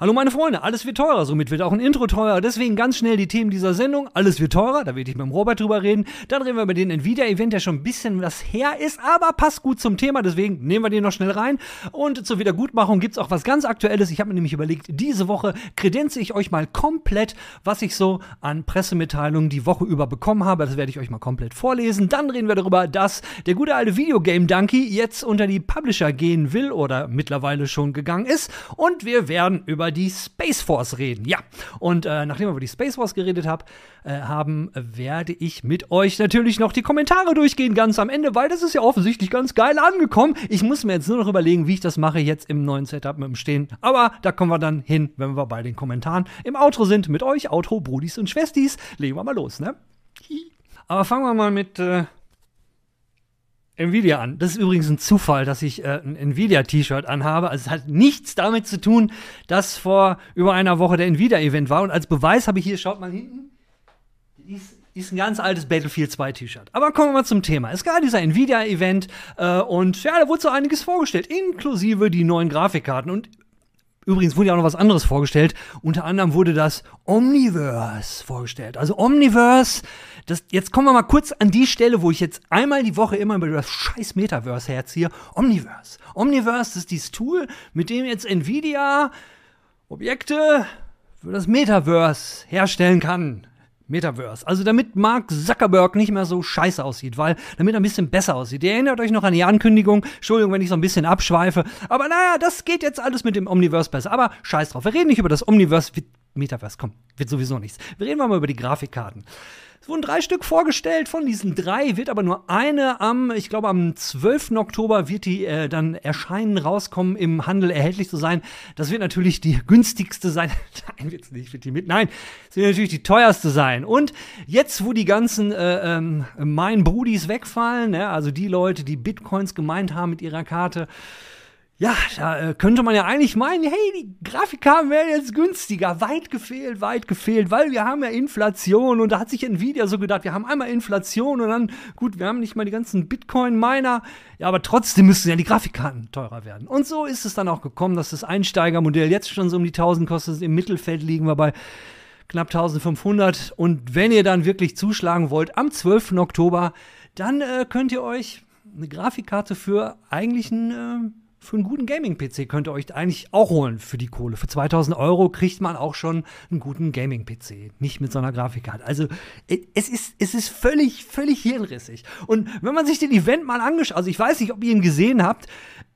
Hallo meine Freunde, alles wird teurer, somit wird auch ein Intro teurer. Deswegen ganz schnell die Themen dieser Sendung. Alles wird teurer, da werde ich mit dem Robert drüber reden. Dann reden wir über den Nvidia-Event, der schon ein bisschen was her ist, aber passt gut zum Thema, deswegen nehmen wir den noch schnell rein. Und zur Wiedergutmachung gibt es auch was ganz Aktuelles. Ich habe mir nämlich überlegt, diese Woche kredenze ich euch mal komplett, was ich so an Pressemitteilungen die Woche über bekommen habe. Das werde ich euch mal komplett vorlesen. Dann reden wir darüber, dass der gute alte Videogame Donkey jetzt unter die Publisher gehen will oder mittlerweile schon gegangen ist. Und wir werden über über die Space Force reden. Ja, und äh, nachdem wir über die Space Force geredet hab, äh, haben, werde ich mit euch natürlich noch die Kommentare durchgehen, ganz am Ende, weil das ist ja offensichtlich ganz geil angekommen. Ich muss mir jetzt nur noch überlegen, wie ich das mache jetzt im neuen Setup mit dem Stehen. Aber da kommen wir dann hin, wenn wir bei den Kommentaren im Outro sind mit euch, Outro, Brudis und Schwestis. Legen wir mal los, ne? Aber fangen wir mal mit äh, Nvidia an. Das ist übrigens ein Zufall, dass ich äh, ein Nvidia-T-Shirt anhabe. Also es hat nichts damit zu tun, dass vor über einer Woche der Nvidia-Event war. Und als Beweis habe ich hier, schaut mal hinten, ist, ist ein ganz altes Battlefield 2 T-Shirt. Aber kommen wir mal zum Thema. Es gab dieser Nvidia-Event äh, und ja, da wurde so einiges vorgestellt, inklusive die neuen Grafikkarten. Und Übrigens wurde ja auch noch was anderes vorgestellt. Unter anderem wurde das Omniverse vorgestellt. Also Omniverse das, jetzt kommen wir mal kurz an die Stelle, wo ich jetzt einmal die Woche immer über das scheiß Metaverse herziehe. Omniverse. Omniverse ist dieses Tool, mit dem jetzt Nvidia Objekte für das Metaverse herstellen kann. Metaverse. Also damit Mark Zuckerberg nicht mehr so scheiße aussieht, weil damit er ein bisschen besser aussieht. Ihr erinnert euch noch an die Ankündigung. Entschuldigung, wenn ich so ein bisschen abschweife. Aber naja, das geht jetzt alles mit dem Omniverse besser. Aber scheiß drauf. Wir reden nicht über das Omniverse. Metaverse, komm, wird sowieso nichts. Wir reden mal über die Grafikkarten. Es wurden drei Stück vorgestellt. Von diesen drei wird aber nur eine am, ich glaube, am 12. Oktober wird die äh, dann erscheinen, rauskommen, im Handel erhältlich zu sein. Das wird natürlich die günstigste sein. Nein, wird's nicht, wird die mit. Nein, es wird natürlich die teuerste sein. Und jetzt, wo die ganzen äh, ähm, Mein Brudis wegfallen, ja, also die Leute, die Bitcoins gemeint haben mit ihrer Karte, ja, da äh, könnte man ja eigentlich meinen, hey, die Grafikkarten wären jetzt günstiger. Weit gefehlt, weit gefehlt, weil wir haben ja Inflation und da hat sich Nvidia so gedacht, wir haben einmal Inflation und dann, gut, wir haben nicht mal die ganzen Bitcoin-Miner, ja, aber trotzdem müssten ja die Grafikkarten teurer werden. Und so ist es dann auch gekommen, dass das Einsteigermodell jetzt schon so um die 1000 kostet. Im Mittelfeld liegen wir bei knapp 1500. Und wenn ihr dann wirklich zuschlagen wollt, am 12. Oktober, dann äh, könnt ihr euch eine Grafikkarte für eigentlich ein äh, für einen guten Gaming-PC könnt ihr euch eigentlich auch holen für die Kohle. Für 2000 Euro kriegt man auch schon einen guten Gaming-PC. Nicht mit so einer Grafikkarte. Also, es ist, es ist völlig, völlig hirnrissig. Und wenn man sich den Event mal angeschaut, also ich weiß nicht, ob ihr ihn gesehen habt,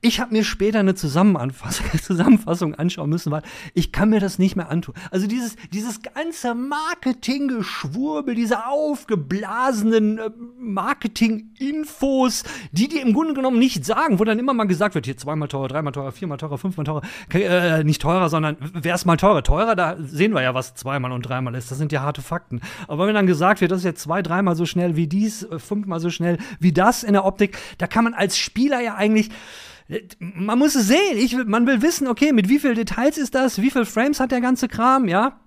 ich habe mir später eine Zusammenfassung anschauen müssen, weil ich kann mir das nicht mehr antun. Also dieses, dieses ganze Marketing-Geschwurbel, diese aufgeblasenen äh, Marketing-Infos, die die im Grunde genommen nicht sagen, wo dann immer mal gesagt wird, hier zweimal teurer, dreimal teurer, viermal teurer, fünfmal teurer, äh, nicht teurer, sondern wer ist mal teurer? Teurer, da sehen wir ja, was zweimal und dreimal ist. Das sind ja harte Fakten. Aber wenn dann gesagt wird, das ist jetzt zwei, dreimal so schnell wie dies, äh, fünfmal so schnell wie das in der Optik, da kann man als Spieler ja eigentlich man muss es sehen. Ich, man will wissen, okay, mit wie viel Details ist das? Wie viel Frames hat der ganze Kram? Ja.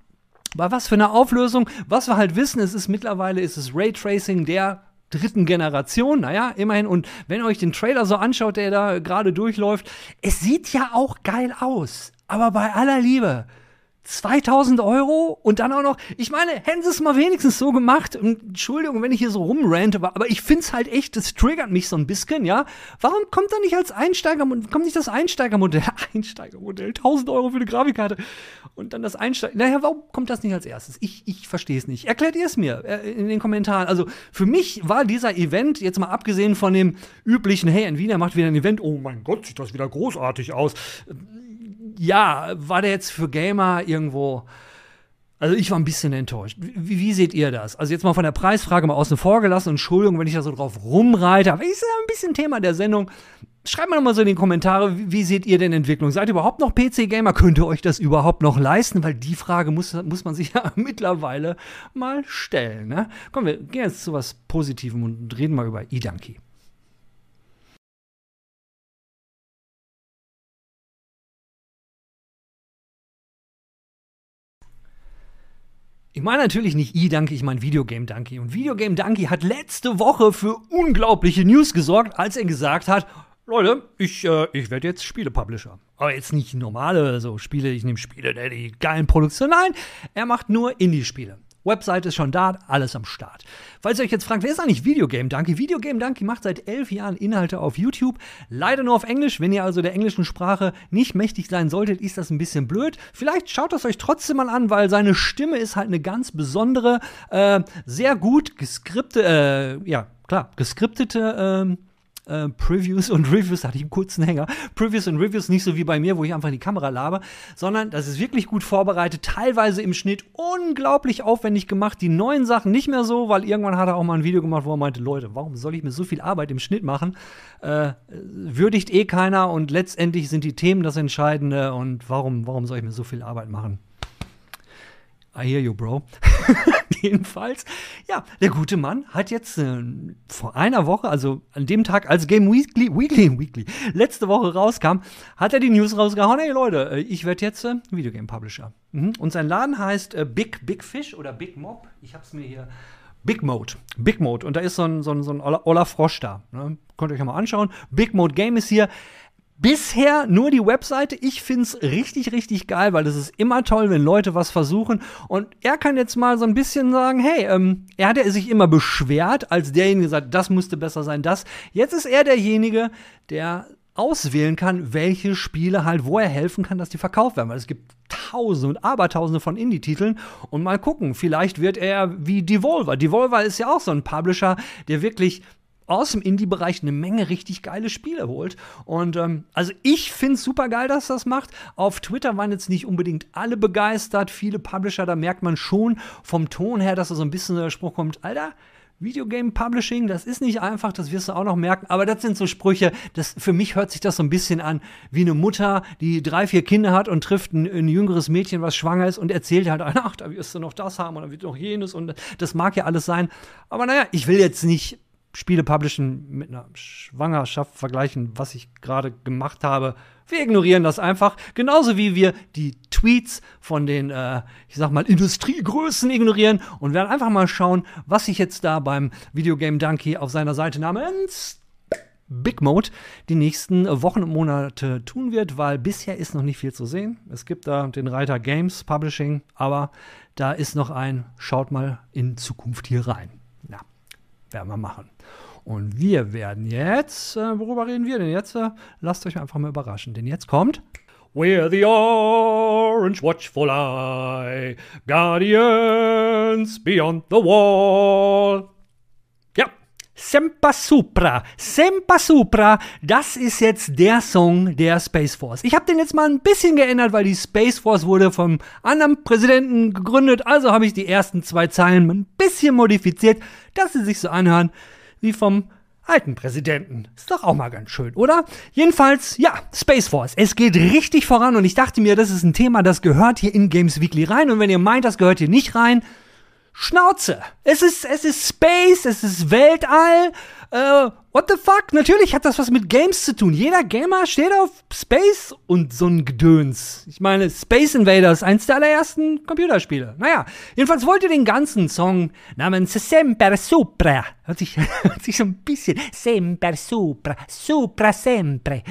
Bei was für eine Auflösung? Was wir halt wissen, es ist mittlerweile ist es Raytracing der dritten Generation, naja, immerhin. Und wenn ihr euch den Trailer so anschaut, der da gerade durchläuft, es sieht ja auch geil aus. Aber bei aller Liebe, 2000 Euro und dann auch noch, ich meine, hätten sie es mal wenigstens so gemacht, Entschuldigung, wenn ich hier so rumrante, aber ich find's halt echt, das triggert mich so ein bisschen, ja. Warum kommt da nicht als Einsteiger, kommt nicht das Einsteigermodell, Einsteigermodell, 1000 Euro für eine Grafikkarte und dann das Einsteiger, naja, warum kommt das nicht als erstes? Ich, ich verstehe es nicht. Erklärt ihr es mir äh, in den Kommentaren. Also für mich war dieser Event, jetzt mal abgesehen von dem üblichen, hey, Nvidia macht wieder ein Event, oh mein Gott, sieht das wieder großartig aus ja, war der jetzt für Gamer irgendwo. Also ich war ein bisschen enttäuscht. Wie, wie, seht ihr das? Also jetzt mal von der Preisfrage mal außen vor gelassen. Entschuldigung, wenn ich da so drauf rumreite, aber ist ja ein bisschen Thema der Sendung. Schreibt mal mal so in die Kommentare, wie, wie seht ihr denn Entwicklung? Seid ihr überhaupt noch PC-Gamer? Könnt ihr euch das überhaupt noch leisten? Weil die Frage muss, muss man sich ja mittlerweile mal stellen. Ne? Kommen wir gehen jetzt zu was Positivem und reden mal über eDonkey. Ich meine natürlich nicht E-Donkey, ich meine Videogame Donkey. Und Videogame Donkey hat letzte Woche für unglaubliche News gesorgt, als er gesagt hat, Leute, ich, äh, ich werde jetzt Spiele-Publisher. Aber jetzt nicht normale so Spiele, ich nehme Spiele, ne, die geilen Produktionen. Nein, er macht nur Indie-Spiele. Website ist schon da, alles am Start. Falls ihr euch jetzt fragt, wer ist eigentlich Videogame Donkey? Videogame Donkey macht seit elf Jahren Inhalte auf YouTube, leider nur auf Englisch. Wenn ihr also der englischen Sprache nicht mächtig sein solltet, ist das ein bisschen blöd. Vielleicht schaut es euch trotzdem mal an, weil seine Stimme ist halt eine ganz besondere, äh, sehr gut geskripte, äh, ja klar, geskriptete äh, äh, Previews und Reviews, hatte ich einen kurzen Hänger. Previews und Reviews nicht so wie bei mir, wo ich einfach in die Kamera labe, sondern das ist wirklich gut vorbereitet, teilweise im Schnitt unglaublich aufwendig gemacht. Die neuen Sachen nicht mehr so, weil irgendwann hat er auch mal ein Video gemacht, wo er meinte, Leute, warum soll ich mir so viel Arbeit im Schnitt machen? Äh, würdigt eh keiner und letztendlich sind die Themen das Entscheidende und warum, warum soll ich mir so viel Arbeit machen? I hear you, Bro. Jedenfalls, ja, der gute Mann hat jetzt äh, vor einer Woche, also an dem Tag, als Game Weekly, Weekly, Weekly, letzte Woche rauskam, hat er die News rausgehauen, hey Leute, äh, ich werde jetzt äh, Videogame Publisher. Mhm. Und sein Laden heißt äh, Big, Big Fish oder Big Mob. Ich hab's mir hier. Big Mode. Big Mode. Und da ist so ein, so ein, so ein Oller Frosch da. Ne? Könnt ihr euch ja mal anschauen. Big Mode Game ist hier. Bisher nur die Webseite. Ich find's richtig, richtig geil, weil es ist immer toll, wenn Leute was versuchen. Und er kann jetzt mal so ein bisschen sagen, hey, ähm, er hat sich immer beschwert, als derjenige gesagt, das müsste besser sein, das. Jetzt ist er derjenige, der auswählen kann, welche Spiele halt, wo er helfen kann, dass die verkauft werden. Weil es gibt Tausende und Abertausende von Indie-Titeln und mal gucken, vielleicht wird er wie Devolver. Devolver ist ja auch so ein Publisher, der wirklich aus dem Indie-Bereich eine Menge richtig geile Spiele holt. Und ähm, also ich finde es super geil, dass das macht. Auf Twitter waren jetzt nicht unbedingt alle begeistert. Viele Publisher, da merkt man schon vom Ton her, dass da so ein bisschen der Spruch kommt, Alter, Videogame Publishing, das ist nicht einfach, das wirst du auch noch merken, aber das sind so Sprüche, das, für mich hört sich das so ein bisschen an wie eine Mutter, die drei, vier Kinder hat und trifft ein, ein jüngeres Mädchen, was schwanger ist und erzählt halt, ach, da wirst du noch das haben und dann wird noch jenes und das mag ja alles sein. Aber naja, ich will jetzt nicht Spiele publishen mit einer Schwangerschaft vergleichen, was ich gerade gemacht habe. Wir ignorieren das einfach. Genauso wie wir die Tweets von den, äh, ich sag mal, Industriegrößen ignorieren und werden einfach mal schauen, was sich jetzt da beim Videogame Donkey auf seiner Seite namens Big Mode die nächsten Wochen und Monate tun wird, weil bisher ist noch nicht viel zu sehen. Es gibt da den Reiter Games Publishing, aber da ist noch ein, schaut mal in Zukunft hier rein. Na, werden wir machen. Und wir werden jetzt, äh, worüber reden wir denn jetzt? Äh, lasst euch einfach mal überraschen, denn jetzt kommt We're the orange watchful eye, guardians beyond the wall. Sempa Supra, Sempa Supra, das ist jetzt der Song der Space Force. Ich habe den jetzt mal ein bisschen geändert, weil die Space Force wurde vom anderen Präsidenten gegründet, also habe ich die ersten zwei Zeilen ein bisschen modifiziert, dass sie sich so anhören wie vom alten Präsidenten. Ist doch auch mal ganz schön, oder? Jedenfalls, ja, Space Force. Es geht richtig voran und ich dachte mir, das ist ein Thema, das gehört hier in Games Weekly rein. Und wenn ihr meint, das gehört hier nicht rein, Schnauze. Es ist, es ist Space, es ist Weltall. Äh, what the fuck? Natürlich hat das was mit Games zu tun. Jeder Gamer steht auf Space und so ein Gedöns. Ich meine, Space Invaders, eins der allerersten Computerspiele. Naja, jedenfalls wollt ihr den ganzen Song namens Semper Supra. Hört sich, hört sich so ein bisschen Semper Supra, Supra Sempre.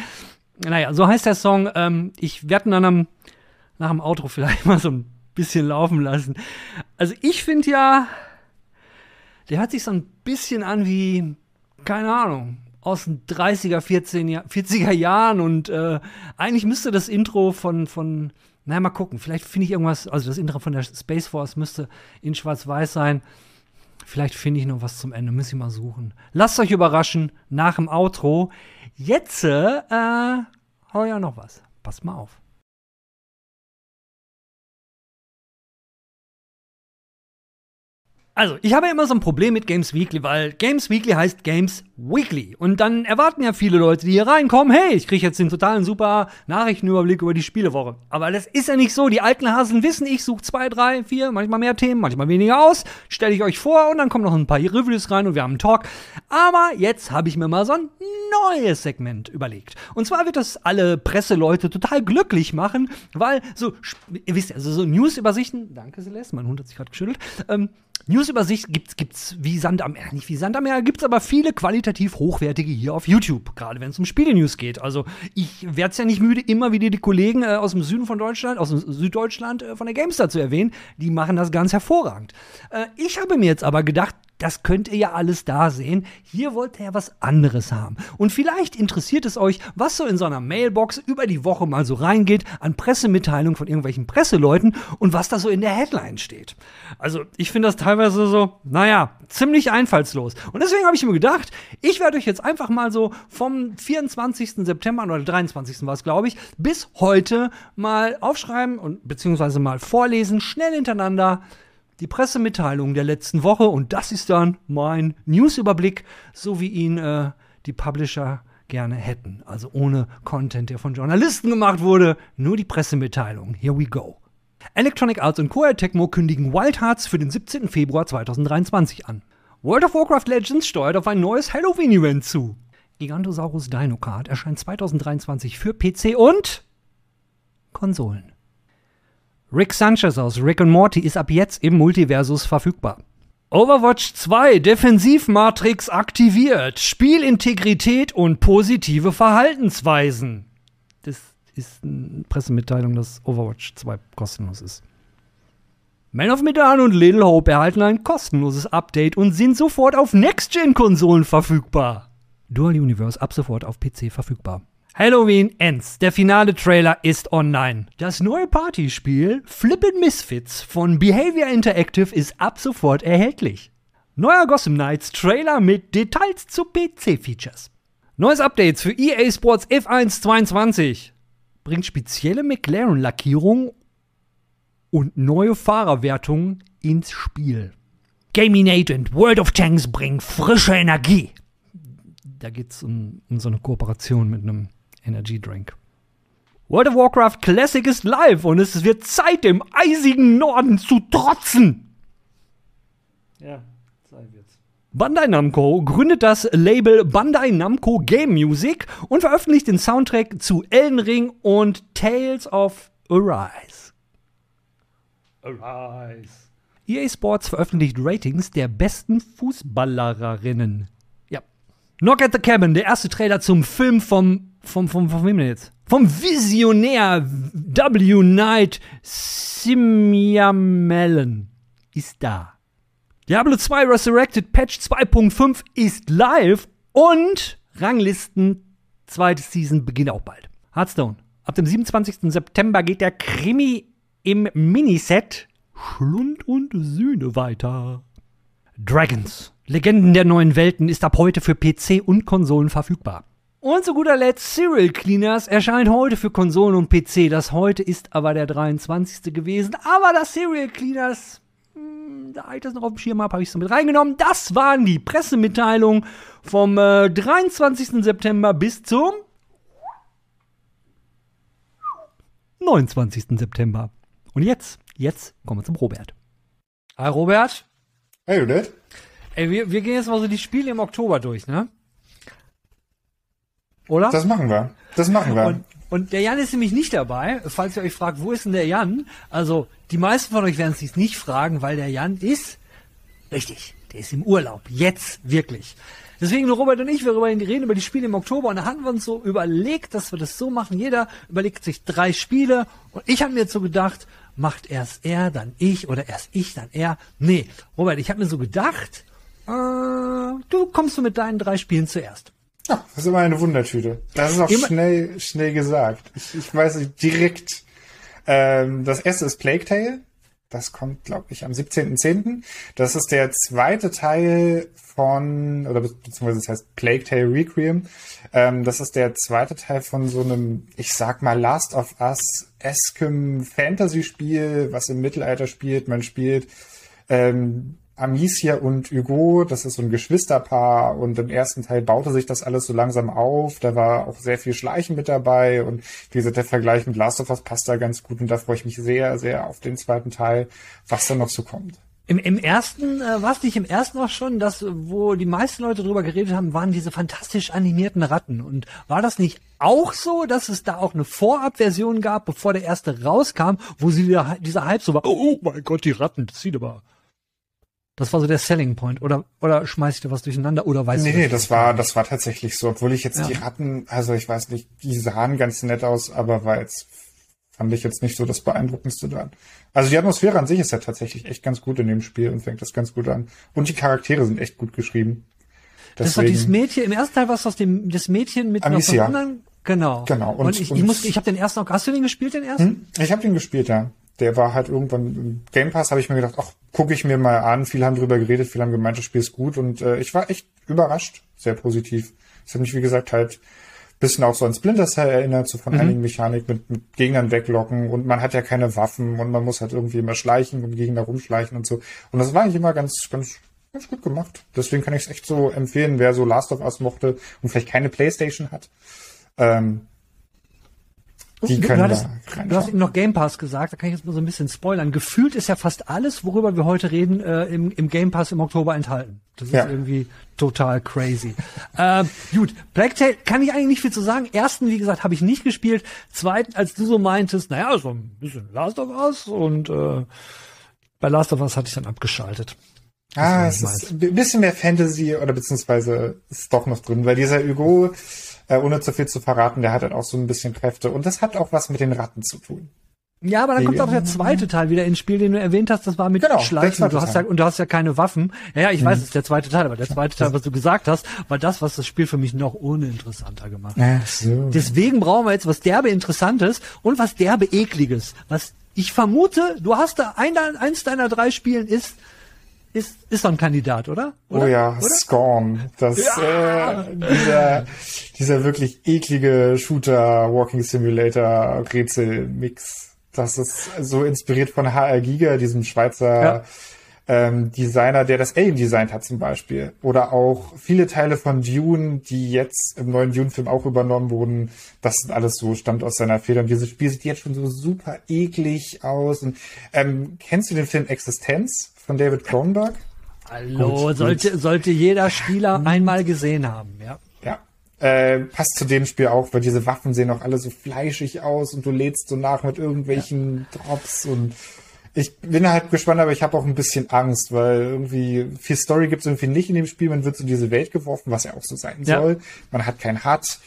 Naja, so heißt der Song. Ähm, ich werde dann am, nach dem Outro vielleicht mal so ein bisschen laufen lassen. Also ich finde ja, der hört sich so ein bisschen an wie, keine Ahnung, aus den 30er, 14, 40er Jahren und äh, eigentlich müsste das Intro von, von, naja, mal gucken, vielleicht finde ich irgendwas, also das Intro von der Space Force müsste in schwarz-weiß sein. Vielleicht finde ich noch was zum Ende, muss ich mal suchen. Lasst euch überraschen, nach dem Outro. Jetzt, äh, hau ja noch was. Passt mal auf. Also, ich habe ja immer so ein Problem mit Games Weekly, weil Games Weekly heißt Games Weekly. Und dann erwarten ja viele Leute, die hier reinkommen, hey, ich kriege jetzt den totalen super Nachrichtenüberblick über die Spielewoche. Aber das ist ja nicht so. Die alten Hasen wissen, ich suche zwei, drei, vier, manchmal mehr Themen, manchmal weniger aus, stelle ich euch vor und dann kommen noch ein paar Reviews rein und wir haben einen Talk. Aber jetzt habe ich mir mal so ein neues Segment überlegt. Und zwar wird das alle Presseleute total glücklich machen, weil so, ihr wisst ja, also so News-Übersichten, danke Celeste, mein Hund hat sich gerade geschüttelt, ähm, Newsübersicht gibt's gibt's wie Sand am Meer, nicht wie Sand am Meer, gibt's aber viele qualitativ hochwertige hier auf YouTube, gerade wenn es um Spiele-News geht. Also ich werde es ja nicht müde, immer wieder die Kollegen äh, aus dem Süden von Deutschland, aus dem Süddeutschland äh, von der GameStar zu erwähnen. Die machen das ganz hervorragend. Äh, ich habe mir jetzt aber gedacht, das könnt ihr ja alles da sehen. Hier wollt ihr ja was anderes haben. Und vielleicht interessiert es euch, was so in so einer Mailbox über die Woche mal so reingeht an Pressemitteilungen von irgendwelchen Presseleuten und was da so in der Headline steht. Also ich finde das teilweise so, naja, ziemlich einfallslos. Und deswegen habe ich mir gedacht, ich werde euch jetzt einfach mal so vom 24. September oder 23. war es, glaube ich, bis heute mal aufschreiben und beziehungsweise mal vorlesen, schnell hintereinander die Pressemitteilung der letzten Woche und das ist dann mein Newsüberblick, so wie ihn äh, die Publisher gerne hätten. Also ohne Content, der von Journalisten gemacht wurde, nur die Pressemitteilung. Here we go. Electronic Arts und Koei Tecmo kündigen Wild Hearts für den 17. Februar 2023 an. World of Warcraft Legends steuert auf ein neues Halloween-Event zu. Gigantosaurus Dino Card erscheint 2023 für PC und Konsolen. Rick Sanchez aus Rick and Morty ist ab jetzt im Multiversus verfügbar. Overwatch 2 Defensivmatrix aktiviert, Spielintegrität und positive Verhaltensweisen. Das ist eine Pressemitteilung, dass Overwatch 2 kostenlos ist. Man of Medan und Little Hope erhalten ein kostenloses Update und sind sofort auf Next-Gen-Konsolen verfügbar. Dual Universe ab sofort auf PC verfügbar. Halloween Ends. Der finale Trailer ist online. Das neue Partyspiel Flippin' Misfits von Behavior Interactive ist ab sofort erhältlich. Neuer Gotham Knights Trailer mit Details zu PC-Features. Neues Updates für EA Sports F1 22. Bringt spezielle McLaren-Lackierung und neue Fahrerwertungen ins Spiel. Gaminate und World of Tanks bringen frische Energie. Da geht es um, um so eine Kooperation mit einem Energy Drink. World of Warcraft Classic ist live und es wird Zeit, dem eisigen Norden zu trotzen. Ja, Zeit wird's. Bandai Namco gründet das Label Bandai Namco Game Music und veröffentlicht den Soundtrack zu Elden Ring und Tales of Arise. Arise. EA Sports veröffentlicht Ratings der besten Fußballerinnen. Ja. Knock at the Cabin, der erste Trailer zum Film vom vom, vom, von wem denn jetzt? Vom Visionär W. Knight Simiamellen ist da. Diablo 2 Resurrected Patch 2.5 ist live und Ranglisten zweite Season beginnt auch bald. Hearthstone. Ab dem 27. September geht der Krimi im Miniset Schlund und Sühne weiter. Dragons. Legenden der neuen Welten ist ab heute für PC und Konsolen verfügbar. Und zu guter Letzt Serial Cleaners erscheint heute für Konsolen und PC. Das heute ist aber der 23. gewesen. Aber das Serial Cleaners, hm, da ich das noch auf dem Schirm habe, habe ich es mit reingenommen. Das waren die Pressemitteilungen vom äh, 23. September bis zum 29. September. Und jetzt, jetzt kommen wir zum Robert. Hi Robert. Hey Judith. Ey, wir, wir gehen jetzt mal so die Spiele im Oktober durch, ne? Oder? Das machen wir. Das machen wir. Und, und der Jan ist nämlich nicht dabei. Falls ihr euch fragt, wo ist denn der Jan? Also, die meisten von euch werden es sich nicht fragen, weil der Jan ist, richtig, der ist im Urlaub. Jetzt wirklich. Deswegen, Robert und ich, wir reden über die Spiele im Oktober und da haben wir uns so überlegt, dass wir das so machen. Jeder überlegt sich drei Spiele und ich habe mir jetzt so gedacht, macht erst er, dann ich oder erst ich, dann er. Nee, Robert, ich habe mir so gedacht, äh, du kommst du mit deinen drei Spielen zuerst. Ja, das ist immer eine Wundertüte. Das ist auch immer schnell, schnell gesagt. Ich, ich weiß nicht direkt. Ähm, das erste ist Plague Tale. Das kommt, glaube ich, am 17.10. Das ist der zweite Teil von, oder beziehungsweise das heißt Plague Tale Requiem. Ähm, das ist der zweite Teil von so einem, ich sag mal, Last of Us-eskem Fantasy-Spiel, was im Mittelalter spielt. Man spielt ähm, Amicia und Hugo, das ist so ein Geschwisterpaar und im ersten Teil baute sich das alles so langsam auf. Da war auch sehr viel Schleichen mit dabei und wie gesagt, der Vergleich mit Last of Us passt da ganz gut und da freue ich mich sehr, sehr auf den zweiten Teil, was da noch so kommt. Im, im ersten, äh, war es nicht im ersten auch schon, dass, wo die meisten Leute drüber geredet haben, waren diese fantastisch animierten Ratten. Und war das nicht auch so, dass es da auch eine Vorabversion gab, bevor der erste rauskam, wo sie dieser Hype so war, oh mein Gott, die Ratten, das sieht aber Das war so der Selling Point. Oder, oder schmeiß ich da was durcheinander oder weißt nee, du? Nee, das war, das war tatsächlich so. Obwohl ich jetzt Ja. die Ratten, also ich weiß nicht, die sahen ganz nett aus, aber war jetzt, fand ich jetzt nicht so das Beeindruckendste dran. Also die Atmosphäre an sich ist ja tatsächlich echt ganz gut in dem Spiel und fängt das ganz gut an. Und die Charaktere sind echt gut geschrieben. Das ist doch dieses Mädchen, im ersten Teil war es aus dem, das Mädchen mit Amicia. so anderen, genau. Genau, Und, und- ich, ich muss, ich habe den ersten auch, hast du den gespielt, den ersten? Hm? Ich habe den gespielt, ja. Der war halt irgendwann im Game Pass, habe ich mir gedacht, ach, gucke ich mir mal an. Viele haben drüber geredet, viele haben gemeint, das Spiel ist gut und äh, ich war echt überrascht, sehr positiv. Es hat mich, wie gesagt, halt bisschen auch so an Splinter Cell erinnert, so von einigen Mechanik mit, mit Gegnern weglocken und man hat ja keine Waffen und man muss halt irgendwie immer schleichen und Gegner rumschleichen und so. Und das war eigentlich immer ganz, ganz, ganz gut gemacht. Deswegen kann ich es echt so empfehlen, wer so Last of Us mochte und vielleicht keine Playstation hat. Ähm, die du, können du, hattest, du hast eben noch Game Pass gesagt, da kann ich jetzt mal so ein bisschen spoilern. Gefühlt ist ja fast alles, worüber wir heute reden, äh, im, im Game Pass im Oktober enthalten. Das ist Ja. irgendwie total crazy. äh, gut, Tale kann ich eigentlich nicht viel zu sagen. Ersten, wie gesagt, habe ich nicht gespielt. Zweiten, als du so meintest, naja, so ein bisschen Last of Us und äh, bei Last of Us hatte ich dann abgeschaltet. Ah, was es ist ein bisschen mehr Fantasy oder beziehungsweise ist doch noch drin, weil dieser Hugo, äh, ohne zu viel zu verraten, der hat halt auch so ein bisschen Kräfte und das hat auch was mit den Ratten zu tun. Ja, aber dann kommt auch der zweite Teil wieder ins Spiel, den du erwähnt hast. Das war mit Genau, Schleichen. Du hast ja. Mhm. und du hast ja keine Waffen. Ja, ich weiß, es ist der zweite Teil, aber der zweite Teil, was du gesagt hast, war das, was das Spiel für mich noch uninteressanter gemacht hat. So. Deswegen brauchen wir jetzt was derbe Interessantes und was derbe Ekliges. Was ich vermute, du hast da ein, eins deiner drei Spielen ist, ist, ist so ein Kandidat, oder? oder? Oh ja, Oder? Scorn. Das, Ja. äh, dieser, dieser wirklich eklige Shooter, Walking Simulator, Rätsel-Mix. Das ist so inspiriert von HR Giga, diesem Schweizer Ja. ähm, Designer, der das Alien designt hat zum Beispiel. Oder auch viele Teile von Dune, die jetzt im neuen Dune-Film auch übernommen wurden. Das sind alles so, stammt aus seiner Feder. Und dieses Spiel sieht jetzt schon so super eklig aus. Und, ähm, kennst du den Film Existenz von David Cronenberg? Hallo, Gut, sollte, sollte jeder Spieler einmal gesehen haben, ja. Ja. Äh, passt zu dem Spiel auch, weil diese Waffen sehen auch alle so fleischig aus und du lädst so nach mit irgendwelchen Drops und ich bin halt gespannt, aber ich habe auch ein bisschen Angst, weil irgendwie viel Story gibt es irgendwie nicht in dem Spiel. Man wird so in diese Welt geworfen, was ja auch so sein Ja. soll. Man hat kein HUD.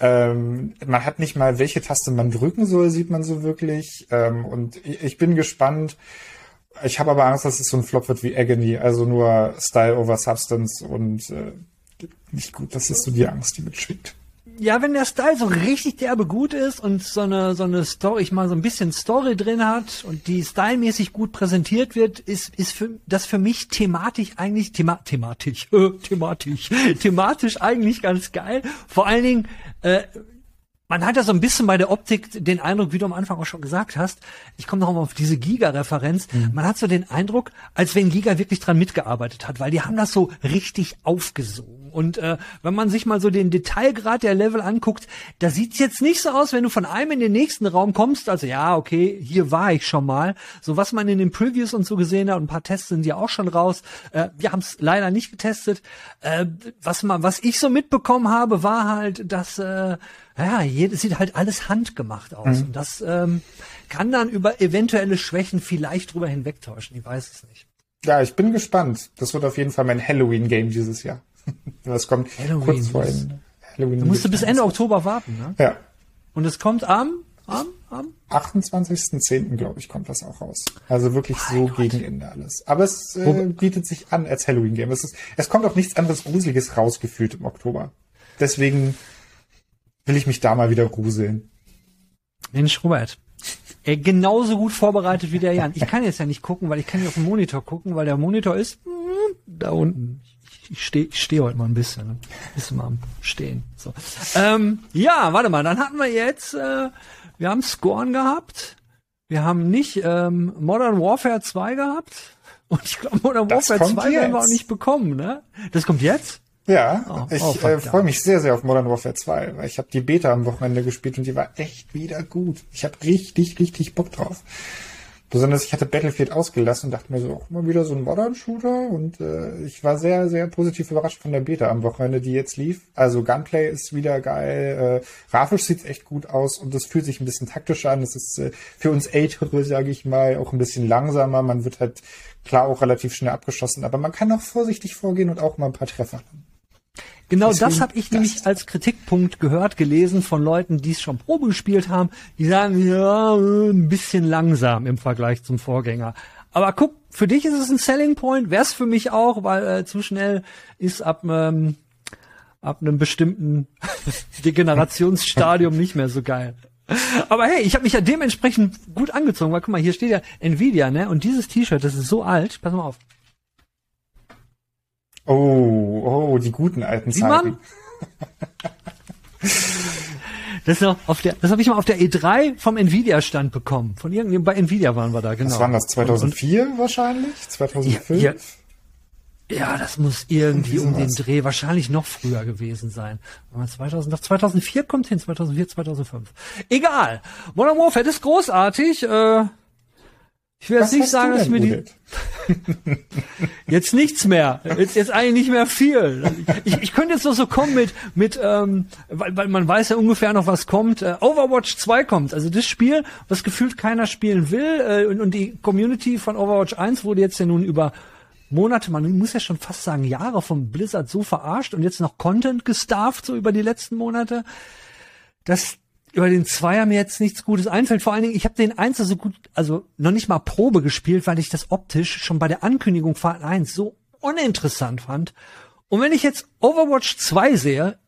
Ähm, man hat nicht mal, welche Taste man drücken soll, sieht man so wirklich. Ähm, und ich, ich bin gespannt. Ich habe aber Angst, dass es so ein Flop wird wie Agony, also nur Style over Substance und äh, nicht gut. Das ist so die Angst, die mitschwingt. Ja, wenn der Style so richtig derbe gut ist und so eine, so eine Story, ich mal so ein bisschen Story drin hat und die stylmäßig gut präsentiert wird, ist, ist für, das für mich thematisch eigentlich, thema, thematisch, äh, thematisch, thematisch eigentlich ganz geil. Vor allen Dingen, äh, man hat ja so ein bisschen bei der Optik den Eindruck, wie du am Anfang auch schon gesagt hast, ich komme noch mal auf diese Giga-Referenz, man hat so den Eindruck, als wenn Giga wirklich dran mitgearbeitet hat, weil die haben das so richtig aufgesogen. Und äh, wenn man sich mal so den Detailgrad der Level anguckt, da sieht's jetzt nicht so aus, wenn du von einem in den nächsten Raum kommst, also ja, okay, hier war ich schon mal. So was man in den Previews und so gesehen hat, und ein paar Tests sind ja auch schon raus. Äh, wir haben es leider nicht getestet. Äh, was man, was ich so mitbekommen habe, war halt, dass äh, ja, jedes sieht halt alles handgemacht aus. Und das ähm, kann dann über eventuelle Schwächen vielleicht drüber hinwegtäuschen. Ich weiß es nicht. Ja, ich bin gespannt. Das wird auf jeden Fall mein Halloween-Game dieses Jahr. Das kommt Halloween, kurz vor den Halloween. Du musst du bis Ende Oktober warten, ne? Ja. Und es kommt am, am, am 28.10. glaube ich, kommt das auch raus. Also wirklich so gegen Ende alles. Aber es äh, bietet sich an als Halloween-Game. Es, ist, es kommt auch nichts anderes Gruseliges rausgefühlt im Oktober. Deswegen will ich mich da mal wieder gruseln. Mensch, Robert. Ey, genauso gut vorbereitet wie der Jan. Ich kann jetzt ja nicht gucken, weil ich kann nicht auf den Monitor gucken, weil der Monitor ist mm, da unten. Ich stehe ich steh heute mal ein bisschen. Ne? Bisschen mal am Stehen. So. Ähm, ja, warte mal, dann hatten wir jetzt, äh, wir haben Scorn gehabt. Wir haben nicht ähm, Modern Warfare 2 gehabt. Und ich glaube, Modern Das Warfare kommt 2 werden wir auch jetzt. nicht bekommen, ne? Das kommt jetzt? Ja, Oh, ich oh, äh, freue mich sehr, sehr auf Modern Warfare 2, weil ich habe die Beta am Wochenende gespielt und die war echt wieder gut. Ich habe richtig, richtig Bock drauf. Besonders ich hatte Battlefield ausgelassen und dachte mir so, auch mal wieder so ein Modern-Shooter und äh, ich war sehr, sehr positiv überrascht von der Beta am Wochenende, die jetzt lief. Also Gunplay ist wieder geil, äh, grafisch sieht's echt gut aus und es fühlt sich ein bisschen taktischer an. Es ist äh, für uns Ältere, sage ich mal, auch ein bisschen langsamer. Man wird halt klar auch relativ schnell abgeschossen, aber man kann auch vorsichtig vorgehen und auch mal ein paar Treffer haben. Genau Deswegen das habe ich nämlich als Kritikpunkt gehört, gelesen von Leuten, die es schon Probe gespielt haben. Die sagen, ja, ein bisschen langsam im Vergleich zum Vorgänger. Aber guck, für dich ist es ein Selling Point, wär's für mich auch, weil äh, zu schnell ist ab ähm, ab einem bestimmten Degenerationsstadium nicht mehr so geil. Aber hey, ich habe mich ja dementsprechend gut angezogen, weil guck mal, hier steht ja Nvidia, ne? Und dieses T-Shirt, das ist so alt, pass mal auf. Oh, oh, die guten alten Zeiten. Das, noch auf der, das habe ich mal auf der E3 vom Nvidia-Stand bekommen. Von irgendjemandem, bei Nvidia waren wir da, genau. Was waren das, 2004 und, wahrscheinlich? 2005? Ja, ja, ja, das muss irgendwie um den Dreh, wahrscheinlich noch früher gewesen sein. 2000, 2004 kommt hin, 2004, 2005. Egal. Modern Warfare ist großartig. Äh, ich will jetzt nicht sagen, dass mir die. jetzt nichts mehr. Jetzt, jetzt eigentlich nicht mehr viel. Ich, ich könnte jetzt noch so kommen mit, mit ähm, weil, weil man weiß ja ungefähr noch, was kommt. Äh, Overwatch 2 kommt. Also das Spiel, was gefühlt keiner spielen will. Äh, und, und die Community von Overwatch 1 wurde jetzt ja nun über Monate, man muss ja schon fast sagen Jahre vom Blizzard so verarscht und jetzt noch Content gestafft, so über die letzten Monate. Das, über den Zweier mir jetzt nichts Gutes einfällt. Vor allen Dingen, ich habe den Einser so gut, also noch nicht mal Probe gespielt, weil ich das optisch schon bei der Ankündigung Part 1 so uninteressant fand. Und wenn ich jetzt Overwatch 2 sehe,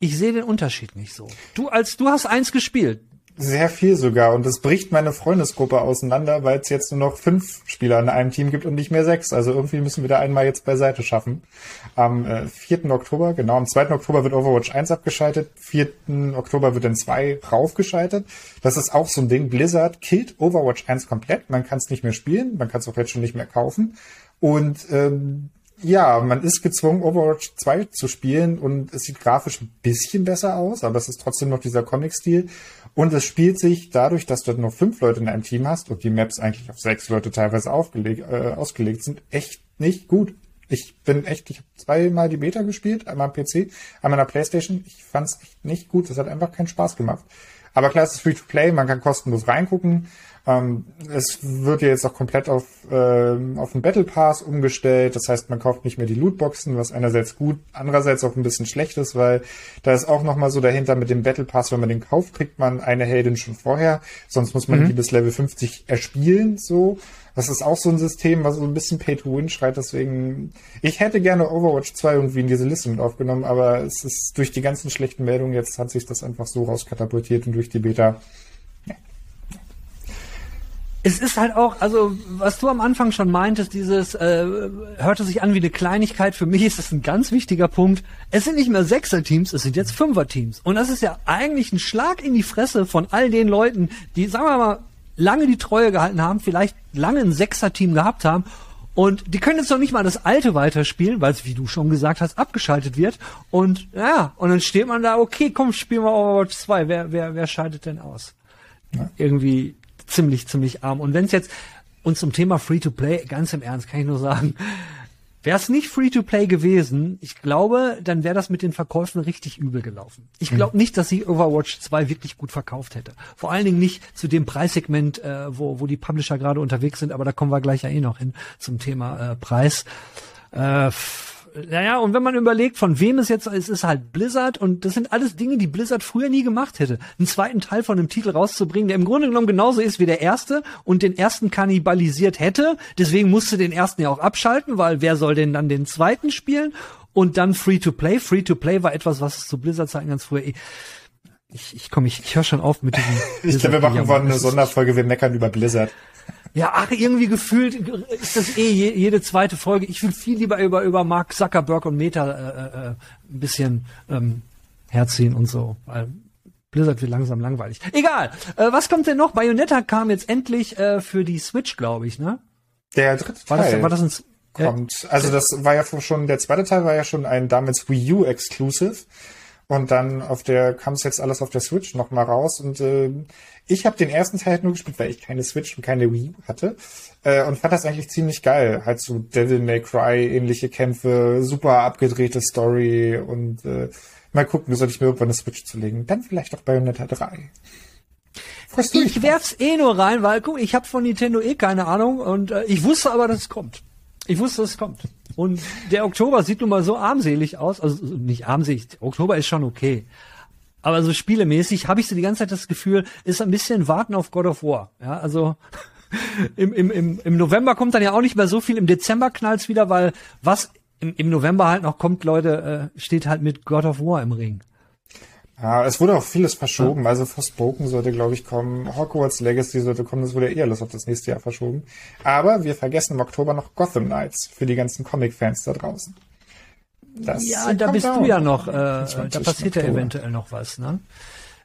ich sehe den Unterschied nicht so. Du als du hast eins gespielt. Sehr viel sogar. Und das bricht meine Freundesgruppe auseinander, weil es jetzt nur noch fünf Spieler in einem Team gibt und nicht mehr sechs. Also irgendwie müssen wir da einmal jetzt beiseite schaffen. Am äh, 4. Oktober, genau, am 2. Oktober wird Overwatch 1 abgeschaltet. 4. Oktober wird dann 2 raufgeschaltet. Das ist auch so ein Ding. Blizzard killt Overwatch 1 komplett. Man kann es nicht mehr spielen. Man kann es auch jetzt schon nicht mehr kaufen. Und ähm, ja, man ist gezwungen, Overwatch 2 zu spielen und es sieht grafisch ein bisschen besser aus, aber es ist trotzdem noch dieser Comic-Stil. Und es spielt sich dadurch, dass du nur fünf Leute in einem Team hast und die Maps eigentlich auf sechs Leute teilweise aufgelegt, äh, ausgelegt sind, echt nicht gut. Ich bin echt, ich habe zweimal die Beta gespielt, einmal am PC, einmal an der Playstation. Ich fand es echt nicht gut. Das hat einfach keinen Spaß gemacht. Aber klar, es ist free to play, man kann kostenlos reingucken. Ähm, es wird ja jetzt auch komplett auf, ähm, auf den Battle Pass umgestellt. Das heißt, man kauft nicht mehr die Lootboxen, was einerseits gut, andererseits auch ein bisschen schlecht ist, weil da ist auch nochmal so dahinter mit dem Battle Pass, wenn man den kauft, kriegt man eine Heldin schon vorher. Sonst muss man mhm. die bis Level 50 erspielen, so. Das ist auch so ein System, was so ein bisschen Pay to Win schreit. Deswegen, ich hätte gerne Overwatch 2 irgendwie in diese Liste mit aufgenommen, aber es ist durch die ganzen schlechten Meldungen jetzt hat sich das einfach so rauskatapultiert und durch die Beta es ist halt auch, also was du am Anfang schon meintest, dieses äh, hörte sich an wie eine Kleinigkeit. Für mich ist das ein ganz wichtiger Punkt. Es sind nicht mehr Sechser-Teams, es sind jetzt Fünfer-Teams. Und das ist ja eigentlich ein Schlag in die Fresse von all den Leuten, die, sagen wir mal, lange die Treue gehalten haben, vielleicht lange ein Sechser-Team gehabt haben. Und die können jetzt noch nicht mal das alte weiterspielen, weil es, wie du schon gesagt hast, abgeschaltet wird. Und ja, und dann steht man da, okay, komm, spielen wir Overwatch 2. Wer, wer, wer schaltet denn aus? Ja. Irgendwie ziemlich, ziemlich arm. Und wenn es jetzt uns zum Thema Free-to-Play, ganz im Ernst, kann ich nur sagen, wäre es nicht Free-to-Play gewesen, ich glaube, dann wäre das mit den Verkäufen richtig übel gelaufen. Ich glaube nicht, dass sie Overwatch 2 wirklich gut verkauft hätte. Vor allen Dingen nicht zu dem Preissegment, äh, wo, wo die Publisher gerade unterwegs sind, aber da kommen wir gleich ja eh noch hin zum Thema äh, Preis. Äh, naja, und wenn man überlegt, von wem es jetzt ist, es ist halt Blizzard und das sind alles Dinge, die Blizzard früher nie gemacht hätte. Einen zweiten Teil von einem Titel rauszubringen, der im Grunde genommen genauso ist wie der erste und den ersten kannibalisiert hätte. Deswegen musste den ersten ja auch abschalten, weil wer soll denn dann den zweiten spielen? Und dann Free-to-Play. Free-to-Play war etwas, was es zu Blizzard-Zeiten ganz früher eh ich, ich komme, ich, ich höre schon auf mit diesem. ich glaube, wir machen wollen eine Sonderfolge, wir meckern über Blizzard. Ja, ach, irgendwie gefühlt ist das eh je, jede zweite Folge. Ich will viel lieber über, über Mark Zuckerberg und Meta äh, äh, ein bisschen ähm, herziehen und so. Weil Blizzard wird langsam langweilig. Egal. Äh, was kommt denn noch? Bayonetta kam jetzt endlich äh, für die Switch, glaube ich, ne? Der dritte Teil. War das, war das ein, kommt. Also das war ja schon, der zweite Teil war ja schon ein damals Wii U Exclusive. Und dann auf der kam es jetzt alles auf der Switch noch mal raus. Und äh, ich habe den ersten Teil halt nur gespielt, weil ich keine Switch und keine Wii hatte. Äh, und fand das eigentlich ziemlich geil. Halt so Devil May Cry, ähnliche Kämpfe, super abgedrehte Story und äh, mal gucken, soll ich mir irgendwann eine Switch zu legen. Dann vielleicht auch Bayonetta 3. Freust ich werf's eh nur rein, weil guck, ich habe von Nintendo eh keine Ahnung und äh, ich wusste aber, dass es kommt. Ich wusste, dass es kommt. Und der Oktober sieht nun mal so armselig aus. Also nicht armselig, Oktober ist schon okay. Aber so spielemäßig habe ich so die ganze Zeit das Gefühl, ist ein bisschen warten auf God of War. Ja, also im, im, im, im November kommt dann ja auch nicht mehr so viel, im Dezember knallt's wieder, weil was im, im November halt noch kommt, Leute, äh, steht halt mit God of War im Ring. Ja, es wurde auch vieles verschoben. Ja. Also Forspoken sollte, glaube ich, kommen. Hogwarts Legacy sollte kommen. Das wurde eher alles auf das nächste Jahr verschoben. Aber wir vergessen im Oktober noch Gotham Knights für die ganzen Comic-Fans da draußen. Das ja, da bist du ja noch, äh, da passiert ja eventuell noch was, ne?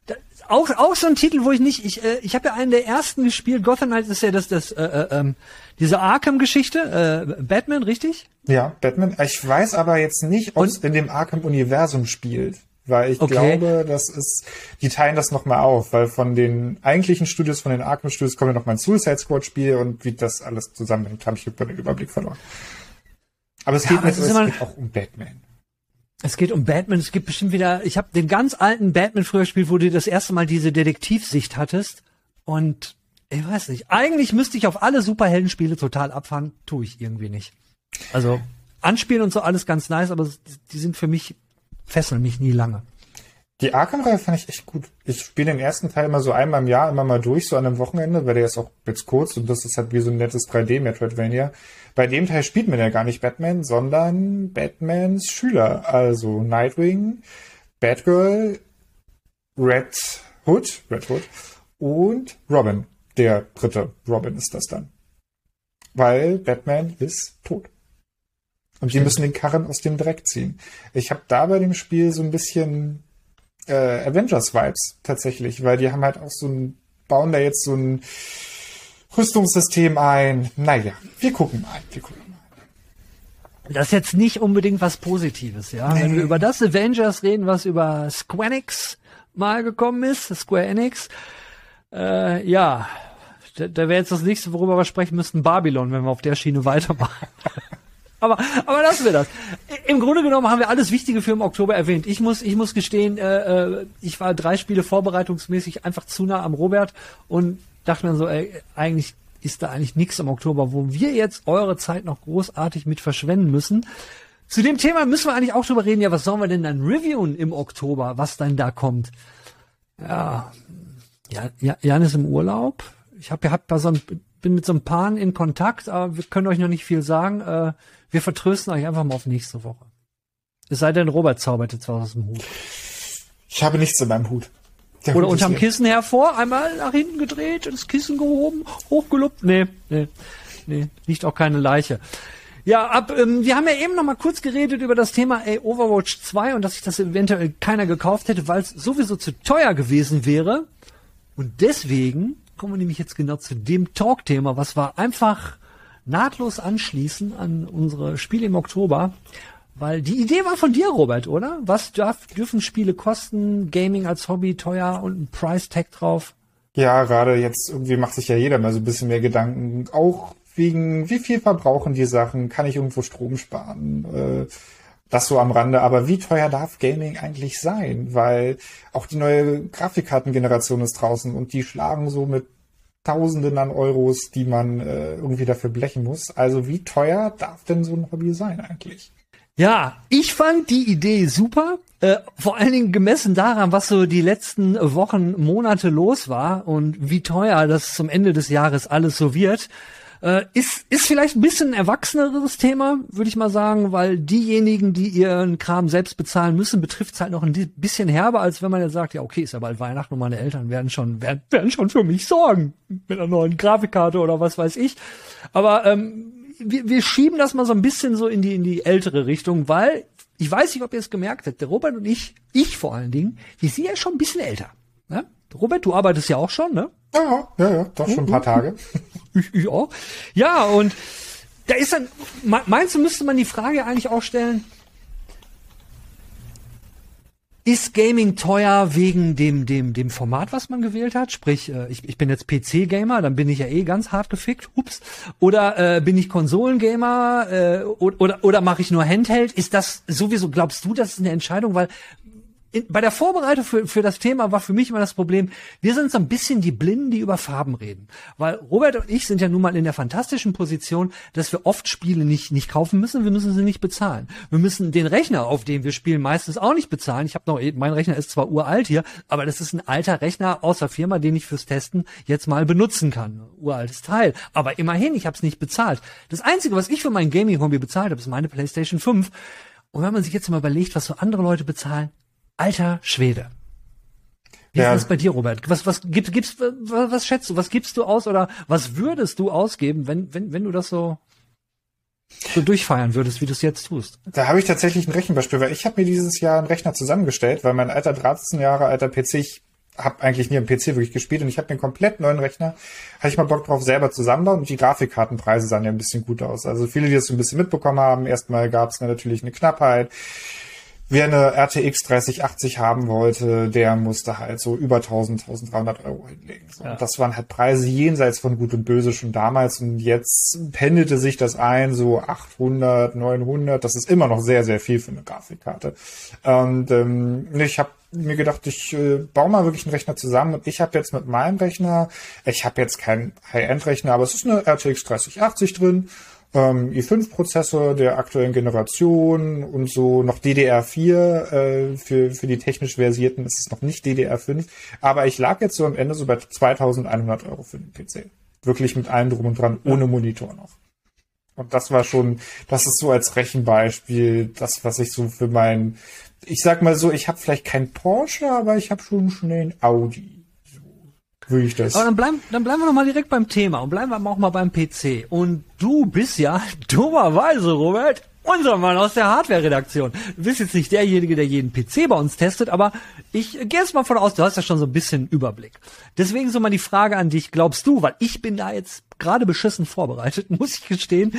Da, auch, auch so ein Titel, wo ich nicht, ich, äh, ich habe ja einen der ersten gespielt, Gotham Knights ist ja das, das, äh, äh, ähm, diese Arkham-Geschichte, äh, Batman, richtig? Ja, Batman. Ich weiß aber jetzt nicht, ob es in dem Arkham-Universum spielt weil ich okay. glaube, das ist, die teilen das nochmal auf, weil von den eigentlichen Studios, von den Arkham Studios kommt ja nochmal ein Suicide Squad Spiel und wie das alles zusammenhängt, habe ich über den Überblick verloren. Aber es ja, geht, aber es es geht auch um Batman. Es geht um Batman, es gibt bestimmt wieder, ich habe den ganz alten Batman früher gespielt, wo du das erste Mal diese Detektivsicht hattest und ich weiß nicht, eigentlich müsste ich auf alle Superheldenspiele total abfahren, tue ich irgendwie nicht. Also anspielen und so alles ganz nice, aber die sind für mich fesseln mich nie lange. Die Arkham-Reihe fand ich echt gut. Ich spiele den ersten Teil immer so einmal im Jahr, immer mal durch, so an einem Wochenende, weil der ist auch jetzt kurz und das ist halt wie so ein nettes 3D-Metroidvania. Bei dem Teil spielt man ja gar nicht Batman, sondern Batmans Schüler. Also Nightwing, Batgirl, Red Hood, Red Hood und Robin. Der dritte Robin ist das dann. Weil Batman ist tot. Und die müssen den Karren aus dem Dreck ziehen. Ich habe da bei dem Spiel so ein bisschen äh, Avengers-Vibes tatsächlich, weil die haben halt auch so ein, bauen da jetzt so ein Rüstungssystem ein. Naja, wir gucken mal. Wir gucken mal. Das ist jetzt nicht unbedingt was Positives, ja. Nee. Wenn wir über das Avengers reden, was über Square Enix mal gekommen ist, Square Enix, äh, ja, da, da wäre jetzt das nächste, worüber wir sprechen müssten, Babylon, wenn wir auf der Schiene weitermachen. Aber, aber lassen wir das. Im Grunde genommen haben wir alles Wichtige für im Oktober erwähnt. Ich muss, ich muss gestehen, äh, äh, ich war drei Spiele vorbereitungsmäßig einfach zu nah am Robert und dachte mir so, ey, eigentlich ist da eigentlich nichts im Oktober, wo wir jetzt eure Zeit noch großartig mit verschwenden müssen. Zu dem Thema müssen wir eigentlich auch drüber reden. Ja, was sollen wir denn dann reviewen im Oktober, was dann da kommt? Ja, ja Jan ist im Urlaub. Ich habe hab so ein, bin mit so ein paar in Kontakt, aber wir können euch noch nicht viel sagen. Äh, wir vertrösten euch einfach mal auf nächste Woche. Es sei denn, Robert zaubert jetzt was aus dem Hut. Ich habe nichts in meinem Hut. Der Oder Hut unterm Kissen hervor, einmal nach hinten gedreht, das Kissen gehoben, hochgeluppt. Nee, nee, nee, liegt auch keine Leiche. Ja, ab, ähm, wir haben ja eben noch mal kurz geredet über das Thema ey, Overwatch 2 und dass sich das eventuell keiner gekauft hätte, weil es sowieso zu teuer gewesen wäre. Und deswegen kommen wir nämlich jetzt genau zu dem Talk-Thema, was war einfach nahtlos anschließen an unsere Spiele im Oktober. Weil die Idee war von dir, Robert, oder? Was darf, dürfen Spiele kosten? Gaming als Hobby teuer und ein Price Tag drauf? Ja, gerade jetzt irgendwie macht sich ja jeder mal so ein bisschen mehr Gedanken. Auch wegen, wie viel verbrauchen die Sachen? Kann ich irgendwo Strom sparen? Äh, das so am Rande. Aber wie teuer darf Gaming eigentlich sein? Weil auch die neue Grafikkartengeneration ist draußen und die schlagen so mit Tausenden an Euros, die man äh, irgendwie dafür blechen muss. Also wie teuer darf denn so ein Hobby sein eigentlich? Ja, ich fand die Idee super. Äh, vor allen Dingen gemessen daran, was so die letzten Wochen, Monate los war und wie teuer das zum Ende des Jahres alles so wird. Äh, ist, ist vielleicht ein bisschen ein erwachseneres Thema, würde ich mal sagen, weil diejenigen, die ihren Kram selbst bezahlen müssen, betrifft es halt noch ein bisschen herber, als wenn man jetzt sagt, ja, okay, ist ja bald Weihnachten und meine Eltern werden schon, werden, werden schon für mich sorgen. Mit einer neuen Grafikkarte oder was weiß ich. Aber ähm, wir, wir schieben das mal so ein bisschen so in die, in die ältere Richtung, weil ich weiß nicht, ob ihr es gemerkt habt, der Robert und ich, ich vor allen Dingen, wir sind ja schon ein bisschen älter. Ne? Robert, du arbeitest ja auch schon, ne? Ja, ja, ja, doch schon ein paar Tage. ich, ich auch. Ja, und da ist dann, meinst du, müsste man die Frage eigentlich auch stellen, Ist Gaming teuer wegen dem, dem, dem Format, was man gewählt hat? Sprich, äh, ich, ich bin jetzt PC-Gamer, dann bin ich ja eh ganz hart gefickt. Ups. Oder äh, bin ich Konsolengamer äh, oder, oder, oder mache ich nur Handheld? Ist das sowieso, glaubst du, das ist eine Entscheidung? Weil in, bei der Vorbereitung für, für das Thema war für mich immer das Problem, wir sind so ein bisschen die Blinden, die über Farben reden. Weil Robert und ich sind ja nun mal in der fantastischen Position, dass wir oft Spiele nicht, nicht kaufen müssen, wir müssen sie nicht bezahlen. Wir müssen den Rechner, auf dem wir spielen, meistens auch nicht bezahlen. Ich habe noch, mein Rechner ist zwar uralt hier, aber das ist ein alter Rechner aus der Firma, den ich fürs Testen jetzt mal benutzen kann. Uraltes Teil. Aber immerhin, ich habe es nicht bezahlt. Das Einzige, was ich für mein Gaming-Hobby bezahlt habe, ist meine PlayStation 5. Und wenn man sich jetzt mal überlegt, was so andere Leute bezahlen, Alter Schwede. Wie ja. ist das bei dir, Robert? Was, was gibst, gibst, was, was schätzt du? Was gibst du aus oder was würdest du ausgeben, wenn, wenn, wenn du das so, so durchfeiern würdest, wie du es jetzt tust? Da habe ich tatsächlich ein Rechenbeispiel, weil ich habe mir dieses Jahr einen Rechner zusammengestellt, weil mein alter 13 Jahre alter PC, ich habe eigentlich nie am PC wirklich gespielt und ich habe mir einen komplett neuen Rechner, hatte ich mal Bock drauf, selber zusammenbauen und die Grafikkartenpreise sahen ja ein bisschen gut aus. Also viele, die das so ein bisschen mitbekommen haben, erstmal gab es natürlich eine Knappheit Wer eine RTX 3080 haben wollte, der musste halt so über 1000, 1300 Euro hinlegen. So. Ja. Und das waren halt Preise jenseits von Gut und Böse schon damals. Und jetzt pendelte sich das ein, so 800, 900. Das ist immer noch sehr, sehr viel für eine Grafikkarte. Und ähm, ich habe mir gedacht, ich äh, baue mal wirklich einen Rechner zusammen. Und ich habe jetzt mit meinem Rechner, ich habe jetzt keinen High-End-Rechner, aber es ist eine RTX 3080 drin ähm, i5-Prozessor der aktuellen Generation und so noch DDR4 äh, für, für die technisch versierten ist es noch nicht DDR5. Aber ich lag jetzt so am Ende so bei 2100 Euro für den PC. Wirklich mit allem drum und dran, ohne Monitor noch. Und das war schon, das ist so als Rechenbeispiel, das, was ich so für mein, ich sag mal so, ich habe vielleicht kein Porsche, aber ich habe schon einen schnellen Audi würde ich das. Aber dann bleiben, dann bleiben wir doch mal direkt beim Thema und bleiben wir auch mal beim PC. Und du bist ja dummerweise, Robert, unser Mann aus der Hardware-Redaktion. Du bist jetzt nicht derjenige, der jeden PC bei uns testet, aber ich gehe jetzt mal von aus, du hast ja schon so ein bisschen Überblick. Deswegen so mal die Frage an dich, glaubst du, weil ich bin da jetzt gerade beschissen vorbereitet, muss ich gestehen.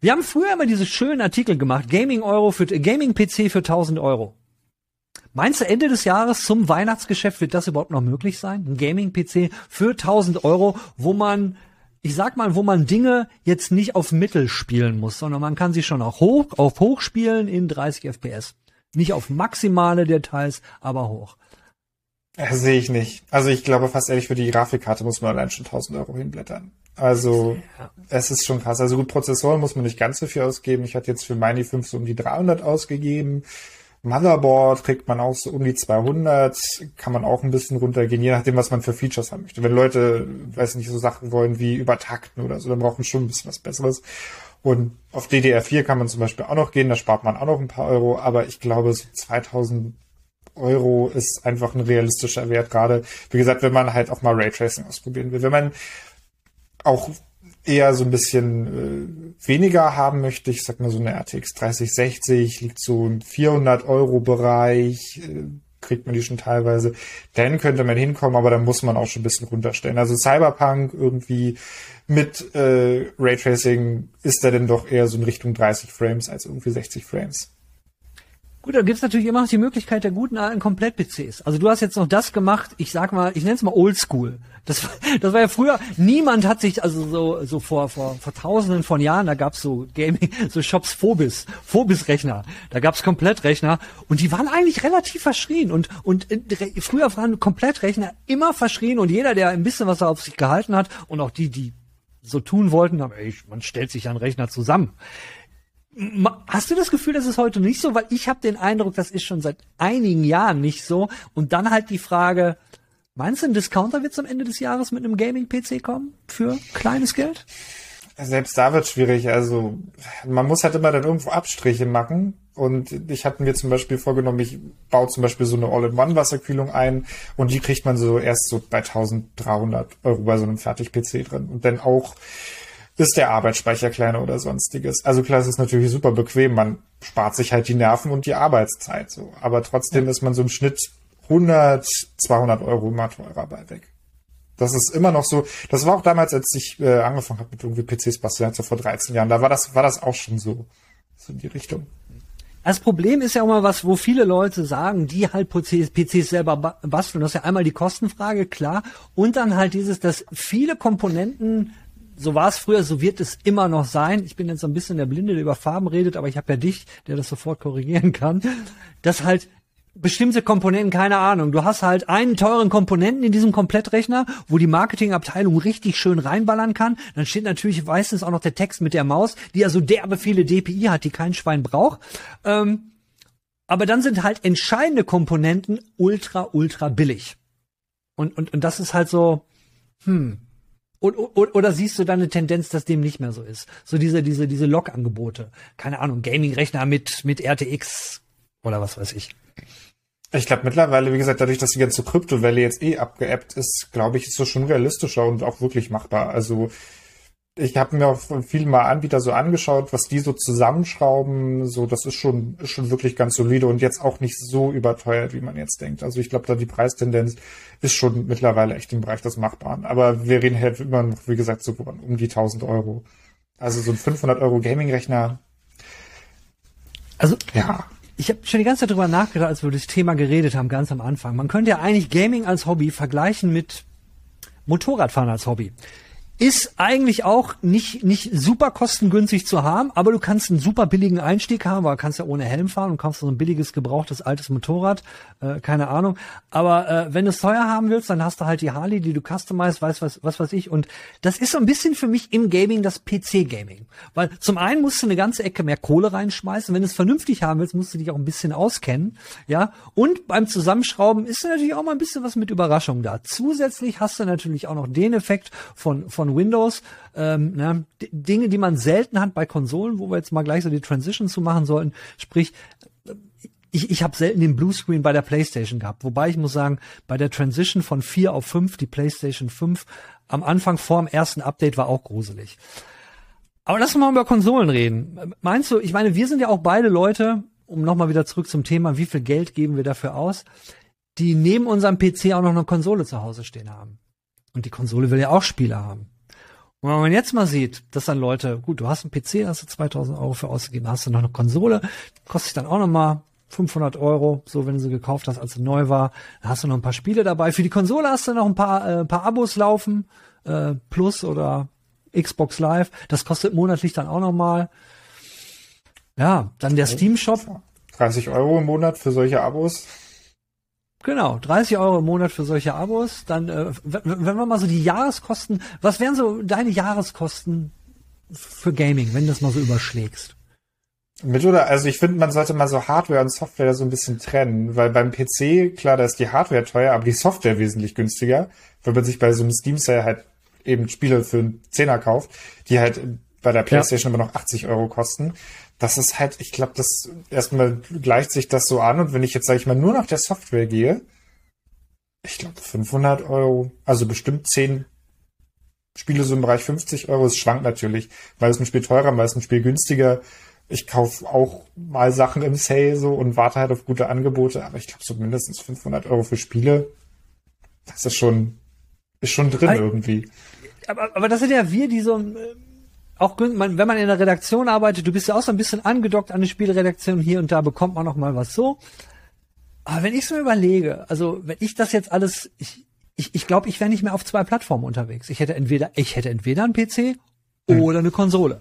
Wir haben früher immer diese schönen Artikel gemacht, Gaming Euro für, Gaming PC für 1000 Euro. Meinst du, Ende des Jahres zum Weihnachtsgeschäft wird das überhaupt noch möglich sein? Ein Gaming-PC für 1000 Euro, wo man, ich sag mal, wo man Dinge jetzt nicht auf Mittel spielen muss, sondern man kann sie schon auch hoch, auf hoch spielen in 30 FPS. Nicht auf maximale Details, aber hoch. Das sehe ich nicht. Also ich glaube fast ehrlich, für die Grafikkarte muss man allein schon 1000 Euro hinblättern. Also ja. es ist schon krass. Also gut, Prozessoren muss man nicht ganz so viel ausgeben. Ich hatte jetzt für meine 5 so um die 300 ausgegeben. Motherboard kriegt man auch so um die 200, kann man auch ein bisschen runtergehen, je nachdem, was man für Features haben möchte. Wenn Leute, weiß nicht, so Sachen wollen wie übertakten oder so, dann brauchen schon ein bisschen was Besseres. Und auf DDR4 kann man zum Beispiel auch noch gehen, da spart man auch noch ein paar Euro, aber ich glaube, so 2000 Euro ist einfach ein realistischer Wert, gerade, wie gesagt, wenn man halt auch mal Raytracing ausprobieren will. Wenn man auch eher so ein bisschen äh, weniger haben möchte, ich sag mal so eine RTX 3060 liegt so im 400 Euro Bereich, äh, kriegt man die schon teilweise, dann könnte man hinkommen, aber dann muss man auch schon ein bisschen runterstellen. Also Cyberpunk irgendwie mit äh, Raytracing ist da denn doch eher so in Richtung 30 Frames als irgendwie 60 Frames. Gut, dann gibt's natürlich immer noch die Möglichkeit der guten alten Komplett-PCs. Also du hast jetzt noch das gemacht, ich sag mal, ich nenne es mal Oldschool. Das, das war ja früher, niemand hat sich, also so, so vor, vor, vor tausenden von Jahren, da gab's so Gaming, so Shops Phobis, Phobis-Rechner. Da gab's Komplettrechner und die waren eigentlich relativ verschrien und, und äh, früher waren Komplettrechner immer verschrien und jeder, der ein bisschen was auf sich gehalten hat und auch die, die so tun wollten, haben, ey, man stellt sich einen Rechner zusammen. Hast du das Gefühl, das ist heute nicht so? Weil ich habe den Eindruck, das ist schon seit einigen Jahren nicht so. Und dann halt die Frage, meinst du, ein Discounter wird zum Ende des Jahres mit einem Gaming-PC kommen für kleines Geld? Selbst da wird schwierig. Also man muss halt immer dann irgendwo Abstriche machen. Und ich hatte mir zum Beispiel vorgenommen, ich baue zum Beispiel so eine All-in-One-Wasserkühlung ein und die kriegt man so erst so bei 1300 Euro bei so einem Fertig-PC drin. Und dann auch ist der Arbeitsspeicher kleiner oder sonstiges. Also klar, es ist natürlich super bequem. Man spart sich halt die Nerven und die Arbeitszeit so. Aber trotzdem ja. ist man so im Schnitt 100, 200 Euro immer teurer bei weg. Das ist immer noch so. Das war auch damals, als ich äh, angefangen habe mit irgendwie PCs basteln, so vor 13 Jahren. Da war das, war das auch schon so. So in die Richtung. Das Problem ist ja immer was, wo viele Leute sagen, die halt PCs, PCs selber basteln. Das ist ja einmal die Kostenfrage, klar. Und dann halt dieses, dass viele Komponenten so war es früher, so wird es immer noch sein. Ich bin jetzt so ein bisschen der Blinde, der über Farben redet, aber ich habe ja dich, der das sofort korrigieren kann, dass halt bestimmte Komponenten, keine Ahnung. Du hast halt einen teuren Komponenten in diesem Komplettrechner, wo die Marketingabteilung richtig schön reinballern kann. Dann steht natürlich meistens auch noch der Text mit der Maus, die ja so derbe viele DPI hat, die kein Schwein braucht. Ähm, aber dann sind halt entscheidende Komponenten ultra, ultra billig. Und, und, und das ist halt so, hm. Oder, oder siehst du da eine Tendenz, dass dem nicht mehr so ist? So diese, diese, diese Log-Angebote. Keine Ahnung, Gaming-Rechner mit, mit RTX oder was weiß ich. Ich glaube mittlerweile, wie gesagt, dadurch, dass die ganze Kryptowelle jetzt eh abgeappt ist, glaube ich, ist das schon realistischer und auch wirklich machbar. Also ich habe mir auch viele mal Anbieter so angeschaut, was die so zusammenschrauben. So, das ist schon, ist schon wirklich ganz solide und jetzt auch nicht so überteuert, wie man jetzt denkt. Also ich glaube, da die Preistendenz ist schon mittlerweile echt im Bereich des Machbaren. Aber wir reden halt immer noch, wie gesagt, so um die 1000 Euro. Also so ein 500 Euro Gaming-Rechner. Also ja ich habe schon die ganze Zeit drüber nachgedacht, als wir das Thema geredet haben, ganz am Anfang. Man könnte ja eigentlich Gaming als Hobby vergleichen mit Motorradfahren als Hobby ist eigentlich auch nicht, nicht super kostengünstig zu haben, aber du kannst einen super billigen Einstieg haben, weil du kannst ja ohne Helm fahren und kaufst so ein billiges, gebrauchtes, altes Motorrad, äh, keine Ahnung. Aber äh, wenn du es teuer haben willst, dann hast du halt die Harley, die du customized, weißt was, was weiß ich. Und das ist so ein bisschen für mich im Gaming das PC-Gaming. Weil zum einen musst du eine ganze Ecke mehr Kohle reinschmeißen. Wenn du es vernünftig haben willst, musst du dich auch ein bisschen auskennen. Ja. Und beim Zusammenschrauben ist natürlich auch mal ein bisschen was mit Überraschung da. Zusätzlich hast du natürlich auch noch den Effekt von, von von Windows. Ähm, ne, Dinge, die man selten hat bei Konsolen, wo wir jetzt mal gleich so die Transition zu machen sollten. Sprich, ich, ich habe selten den Bluescreen bei der PlayStation gehabt. Wobei ich muss sagen, bei der Transition von 4 auf 5, die PlayStation 5, am Anfang vor dem ersten Update war auch gruselig. Aber lass uns mal über Konsolen reden. Meinst du, ich meine, wir sind ja auch beide Leute, um nochmal wieder zurück zum Thema, wie viel Geld geben wir dafür aus, die neben unserem PC auch noch eine Konsole zu Hause stehen haben. Und die Konsole will ja auch Spiele haben. Und wenn man jetzt mal sieht, dass dann Leute, gut, du hast einen PC, hast du 2000 Euro für ausgegeben, hast du noch eine Konsole, kostet dann auch noch mal 500 Euro, so wenn du sie gekauft hast, als sie neu war. Dann hast du noch ein paar Spiele dabei. Für die Konsole hast du noch ein paar, äh, paar Abos laufen, äh, Plus oder Xbox Live. Das kostet monatlich dann auch noch mal. Ja, dann der Steam Shop. 30 Euro im Monat für solche Abos. Genau, 30 Euro im Monat für solche Abos. Dann, äh, wenn wir mal so die Jahreskosten, was wären so deine Jahreskosten für Gaming, wenn du das mal so überschlägst? Mit oder, also ich finde, man sollte mal so Hardware und Software so ein bisschen trennen, weil beim PC, klar, da ist die Hardware teuer, aber die Software wesentlich günstiger, weil man sich bei so einem Steam Sale halt eben Spiele für einen Zehner kauft, die halt bei der PlayStation ja. immer noch 80 Euro kosten das ist halt, ich glaube, das erstmal gleicht sich das so an und wenn ich jetzt, sage ich mal, nur nach der Software gehe, ich glaube 500 Euro, also bestimmt 10 Spiele so im Bereich 50 Euro. Es schwankt natürlich, weil es ein Spiel teurer, weil es ein Spiel günstiger. Ich kaufe auch mal Sachen im Sale so und warte halt auf gute Angebote, aber ich glaube so mindestens 500 Euro für Spiele, das ist schon, ist schon drin aber, irgendwie. Aber, aber das sind ja wir, die so auch wenn man in der Redaktion arbeitet, du bist ja auch so ein bisschen angedockt an die Spielredaktion, hier und da bekommt man noch mal was so. Aber wenn ich so überlege, also wenn ich das jetzt alles, ich ich, ich glaube, ich wäre nicht mehr auf zwei Plattformen unterwegs. Ich hätte entweder, ich hätte entweder einen PC hm. oder eine Konsole.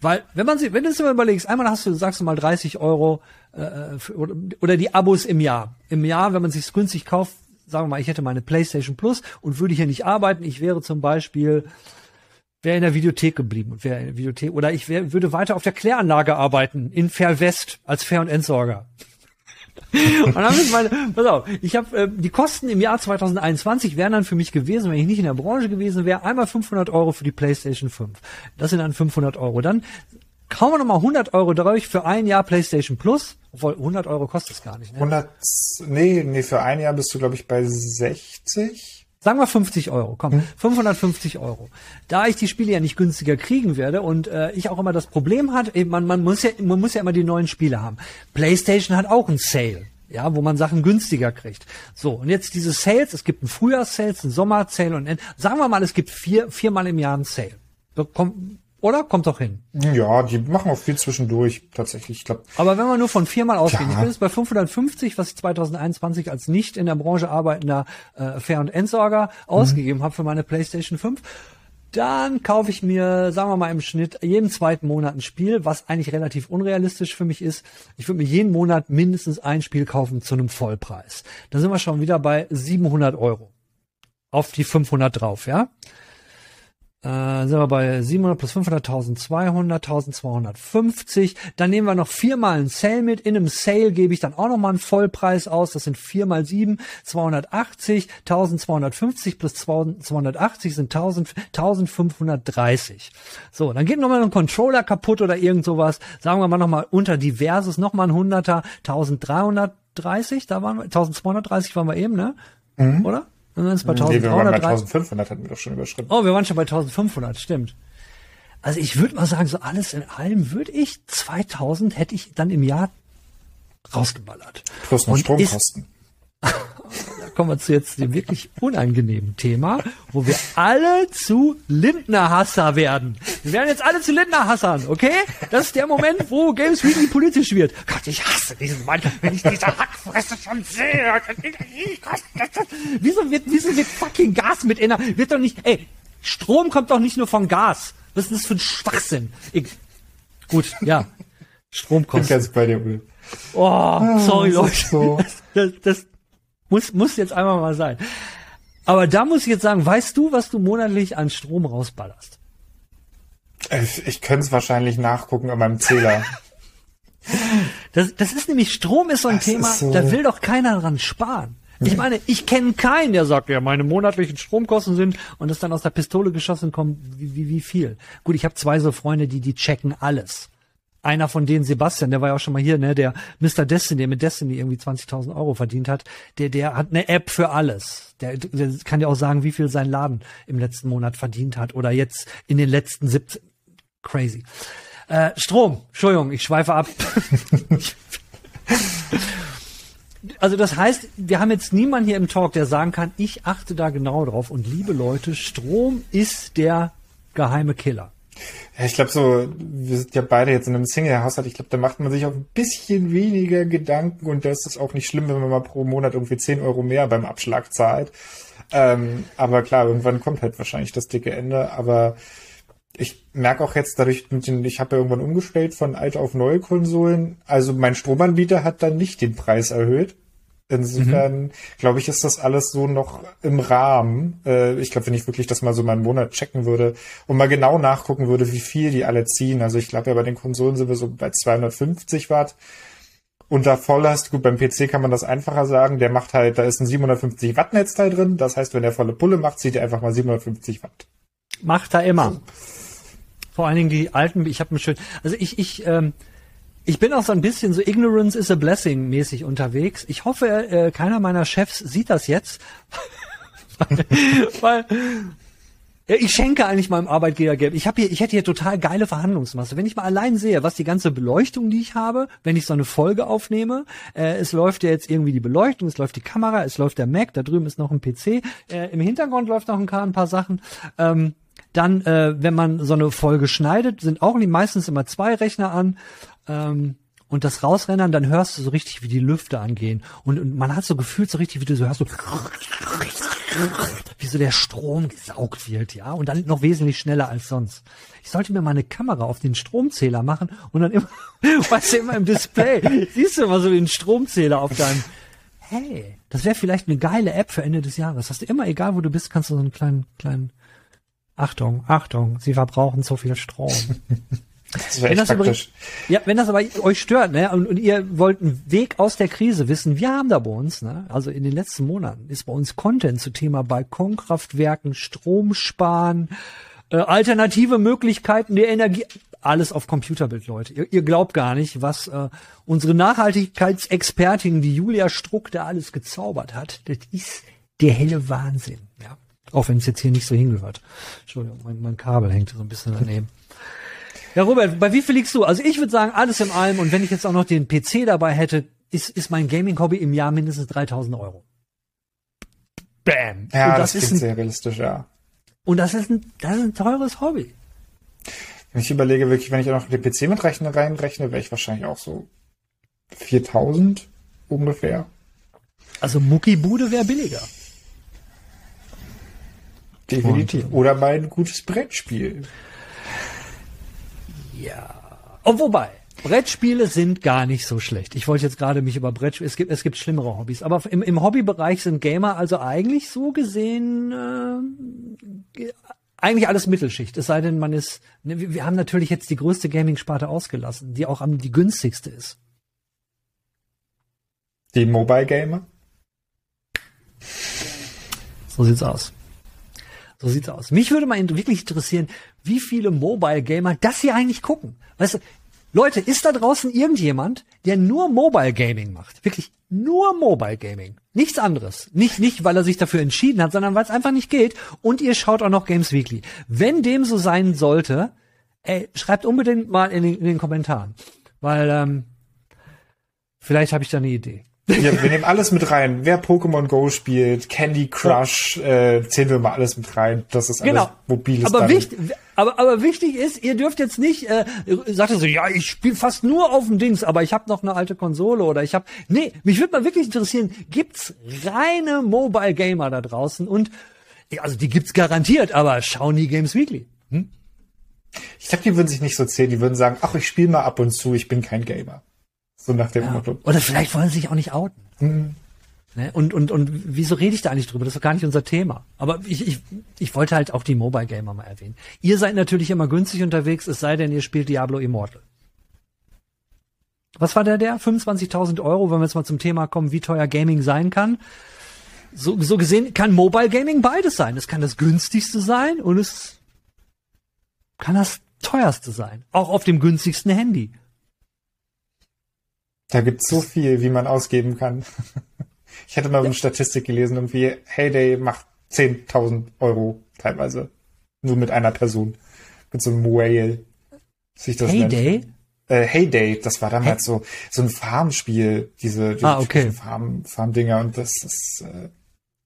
Weil, wenn man sie, wenn du es mal überlegst, einmal hast du, sagst du mal 30 Euro äh, für, oder die Abos im Jahr. Im Jahr, wenn man sich günstig kauft, sagen wir mal, ich hätte meine PlayStation Plus und würde hier nicht arbeiten. Ich wäre zum Beispiel wäre in der Videothek geblieben und wäre in der Videothek oder ich wär, würde weiter auf der Kläranlage arbeiten in Fair West als Fair- und Entsorger. und dann ist meine, pass auf, ich habe äh, die Kosten im Jahr 2021 wären dann für mich gewesen, wenn ich nicht in der Branche gewesen wäre, einmal 500 Euro für die PlayStation 5. Das sind dann 500 Euro. Dann kaum noch mal 100 Euro drauf für ein Jahr PlayStation Plus. Obwohl 100 Euro kostet es gar nicht. Ne? 100, nee, nee, für ein Jahr bist du glaube ich bei 60. Sagen wir 50 Euro, komm, hm. 550 Euro. Da ich die Spiele ja nicht günstiger kriegen werde und äh, ich auch immer das Problem hat, man, man muss ja, man muss ja immer die neuen Spiele haben. PlayStation hat auch einen Sale, ja, wo man Sachen günstiger kriegt. So und jetzt diese Sales, es gibt einen Frühjahrssale, einen Sommersale und sagen wir mal, es gibt vier viermal im Jahr einen Sale. Komm, Oder? Kommt doch hin. Ja, die machen auch viel zwischendurch, tatsächlich. Ich glaub, Aber wenn wir nur von viermal ausgehen, Ja. ich bin jetzt bei 550, was ich 2021 als nicht in der Branche arbeitender äh, Fair- und Endsorger ausgegeben habe für meine PlayStation 5, dann kaufe ich mir, sagen wir mal im Schnitt, jeden zweiten Monat ein Spiel, was eigentlich relativ unrealistisch für mich ist. Ich würde mir jeden Monat mindestens ein Spiel kaufen zu einem Vollpreis. Da sind wir schon wieder bei 700 Euro. Auf die 500 drauf, ja? Äh, sind wir bei 700 plus 500, 1200, 1250. Dann nehmen wir noch viermal einen Sale mit. In einem Sale gebe ich dann auch nochmal einen Vollpreis aus. Das sind vier mal sieben, 280, 1250 plus 280 sind 1000, 1530. So, dann geht nochmal ein Controller kaputt oder irgend sowas. Sagen wir mal nochmal unter diverses nochmal ein Hunderter, 1330, da waren wir, 1230 waren wir eben, ne? Oder? Sind wir bei nee, wir waren bei 1330. 1500, hatten wir doch schon überschritten. Oh, wir waren schon bei 1500, stimmt. Also ich würde mal sagen, so alles in allem würde ich 2000 hätte ich dann im Jahr rausgeballert. Plus noch Stromkosten. Da kommen wir zu jetzt dem wirklich unangenehmen Thema, wo wir alle zu Lindner-Hasser werden. Wir werden jetzt alle zu Lindner-Hassern, okay? Das ist der Moment, wo Games Weekly politisch wird. Gott, ich hasse diesen Mann, wenn ich diese Hackfresse schon sehe. Wieso wird, wieso wird fucking Gas mit Ener Wird doch nicht, ey, Strom kommt doch nicht nur von Gas. Was ist das für ein Schwachsinn? Ich, gut, ja. Ich bin ganz bei dir, Will. Oh, sorry, das Leute. Das, das muss, muss jetzt einmal mal sein. Aber da muss ich jetzt sagen, weißt du, was du monatlich an Strom rausballerst? Ich, ich könnte es wahrscheinlich nachgucken an meinem Zähler. Das, das ist nämlich, Strom ist so ein Das Thema, so- da will doch keiner dran sparen. Ich meine, ich kenne keinen, der sagt, ja, meine monatlichen Stromkosten sind und das dann aus der Pistole geschossen kommt, wie, wie, wie viel. Gut, ich habe zwei so Freunde, die, die checken alles. Einer von denen, Sebastian, der war ja auch schon mal hier, ne, der Mr. Destiny, der mit Destiny irgendwie 20.000 Euro verdient hat, der, der hat eine App für alles. Der, der kann dir auch sagen, wie viel sein Laden im letzten Monat verdient hat oder jetzt in den letzten 17, crazy. Äh, Strom, Entschuldigung, ich schweife ab. also das heißt, wir haben jetzt niemanden hier im Talk, der sagen kann, ich achte da genau drauf. Und liebe Leute, Strom ist der geheime Killer. Ja, ich glaube so, wir sind ja beide jetzt in einem Single-Haushalt. Ich glaube, da macht man sich auch ein bisschen weniger Gedanken und das ist auch nicht schlimm, wenn man mal pro Monat irgendwie 10 Euro mehr beim Abschlag zahlt. Ähm, aber klar, irgendwann kommt halt wahrscheinlich das dicke Ende. Aber ich merke auch jetzt dadurch, mit den, ich habe ja irgendwann umgestellt von alt auf neue Konsolen. Also mein Stromanbieter hat dann nicht den Preis erhöht. Insofern glaube ich, ist das alles so noch im Rahmen. Äh, ich glaube, wenn ich wirklich das mal so mal einen Monat checken würde und mal genau nachgucken würde, wie viel die alle ziehen. Also ich glaube ja, bei den Konsolen sind wir so bei 250 Watt. Und da Volllast, gut, beim PC kann man das einfacher sagen. Der macht halt, da ist ein 750 Watt Netzteil drin. Das heißt, wenn der volle Pulle macht, zieht er einfach mal 750 Watt. Macht er immer. Vor allen Dingen die alten, ich habe mir schön, also ich, ich, ähm, ich bin auch so ein bisschen so Ignorance is a blessing mäßig unterwegs. Ich hoffe, äh, keiner meiner Chefs sieht das jetzt, weil, weil ich schenke eigentlich meinem Arbeitgeber Geld. Ich habe hier, ich hätte hier total geile Verhandlungsmasse. Wenn ich mal allein sehe, was die ganze Beleuchtung, die ich habe, wenn ich so eine Folge aufnehme, äh, es läuft ja jetzt irgendwie die Beleuchtung, es läuft die Kamera, es läuft der Mac, da drüben ist noch ein PC, äh, im Hintergrund läuft noch ein, paar- ein paar Sachen. Ähm, dann, äh, wenn man so eine Folge schneidet, sind auch meistens immer zwei Rechner an. Ähm, und das Rausrennen, dann hörst du so richtig, wie die Lüfte angehen. Und, und man hat so gefühlt so richtig, wie du so hörst, so wie so der Strom gesaugt wird, ja, und dann noch wesentlich schneller als sonst. Ich sollte mir mal eine Kamera auf den Stromzähler machen und dann immer, weißt du, immer im Display, siehst du immer so den Stromzähler auf deinem, hey, das wäre vielleicht eine geile App für Ende des Jahres. Hast du immer, egal wo du bist, kannst du so einen kleinen, kleinen, Achtung, Achtung, sie verbrauchen so viel Strom. Das wäre echt das, praktisch. ja, wenn das aber euch stört, ne, und, und ihr wollt einen Weg aus der Krise wissen, wir haben da bei uns, ne, also in den letzten Monaten ist bei uns Content zu Thema Balkonkraftwerken, Strom sparen, äh, alternative Möglichkeiten der Energie, alles auf Computerbild, Leute. Ihr, ihr glaubt gar nicht, was äh, unsere Nachhaltigkeitsexpertin, die Julia Struck, da alles gezaubert hat. Das ist der helle Wahnsinn, ja. Auch wenn es jetzt hier nicht so hingehört. Entschuldigung, mein, mein Kabel hängt so ein bisschen daneben. Ja, Robert, bei wie viel liegst du? Also ich würde sagen, alles in allem. Und wenn ich jetzt auch noch den PC dabei hätte, ist, ist mein Gaming-Hobby im Jahr mindestens 3000 Euro. Bam. Ja, und das, das, ist ein, sehr realistisch, ja. und das ist ein, das ist ein teures Hobby. Ich überlege wirklich, wenn ich auch noch den PC mit rechne, reinrechne, wäre ich wahrscheinlich auch so 4000 ungefähr. Also Muckibude wäre billiger. Definitiv. Oder mal ein gutes Brettspiel. Ja. Oh, wobei, Brettspiele sind gar nicht so schlecht. Ich wollte jetzt gerade mich über Brettspiele, es gibt, es gibt schlimmere Hobbys, aber im, im Hobbybereich sind Gamer also eigentlich so gesehen äh, eigentlich alles Mittelschicht. Es sei denn, man ist, ne, wir haben natürlich jetzt die größte Gaming-Sparte ausgelassen, die auch am die günstigste ist. Die Mobile Gamer? So sieht's aus. So sieht's aus. Mich würde mal wirklich interessieren, wie viele Mobile Gamer das hier eigentlich gucken. Weißt du, Leute, ist da draußen irgendjemand, der nur Mobile Gaming macht? Wirklich nur Mobile Gaming. Nichts anderes. Nicht, nicht, weil er sich dafür entschieden hat, sondern weil es einfach nicht geht. Und ihr schaut auch noch Games Weekly. Wenn dem so sein sollte, ey, schreibt unbedingt mal in den, in den Kommentaren. Weil, ähm, vielleicht habe ich da eine Idee. Ja, wir nehmen alles mit rein. Wer Pokémon Go spielt, Candy Crush, äh, zählen wir mal alles mit rein. Das ist genau. alles mobiles. Aber wichtig, aber, aber wichtig ist, ihr dürft jetzt nicht, äh, sagt ihr so, ja, ich spiele fast nur auf dem Dings, aber ich habe noch eine alte Konsole oder ich habe, nee, mich würde mal wirklich interessieren, gibt's reine Mobile Gamer da draußen und, also die gibt's garantiert, aber schauen die Games Weekly. Hm? Ich glaube, die würden sich nicht so zählen, die würden sagen, ach, ich spiele mal ab und zu, ich bin kein Gamer. So nach dem ja. Motto. Oder vielleicht wollen sie sich auch nicht outen. Mhm. Ne? Und, und, und wieso rede ich da eigentlich drüber? Das ist doch gar nicht unser Thema. Aber ich, ich, ich wollte halt auch die Mobile Gamer mal erwähnen. Ihr seid natürlich immer günstig unterwegs, es sei denn, ihr spielt Diablo Immortal. Was war der der? 25.000 Euro, wenn wir jetzt mal zum Thema kommen, wie teuer Gaming sein kann. So, so gesehen kann Mobile Gaming beides sein. Es kann das günstigste sein und es kann das teuerste sein. Auch auf dem günstigsten Handy. Da gibt's so viel, wie man ausgeben kann. Ich hätte mal ja. eine Statistik gelesen, irgendwie Heyday macht 10.000 Euro teilweise. Nur mit einer Person. Mit so einem Whale. Sich das Heyday? Äh, Heyday, das war damals hey. so, so ein Farmspiel, diese, diese ah, okay. Farm, Farm-Dinger und das ist, äh,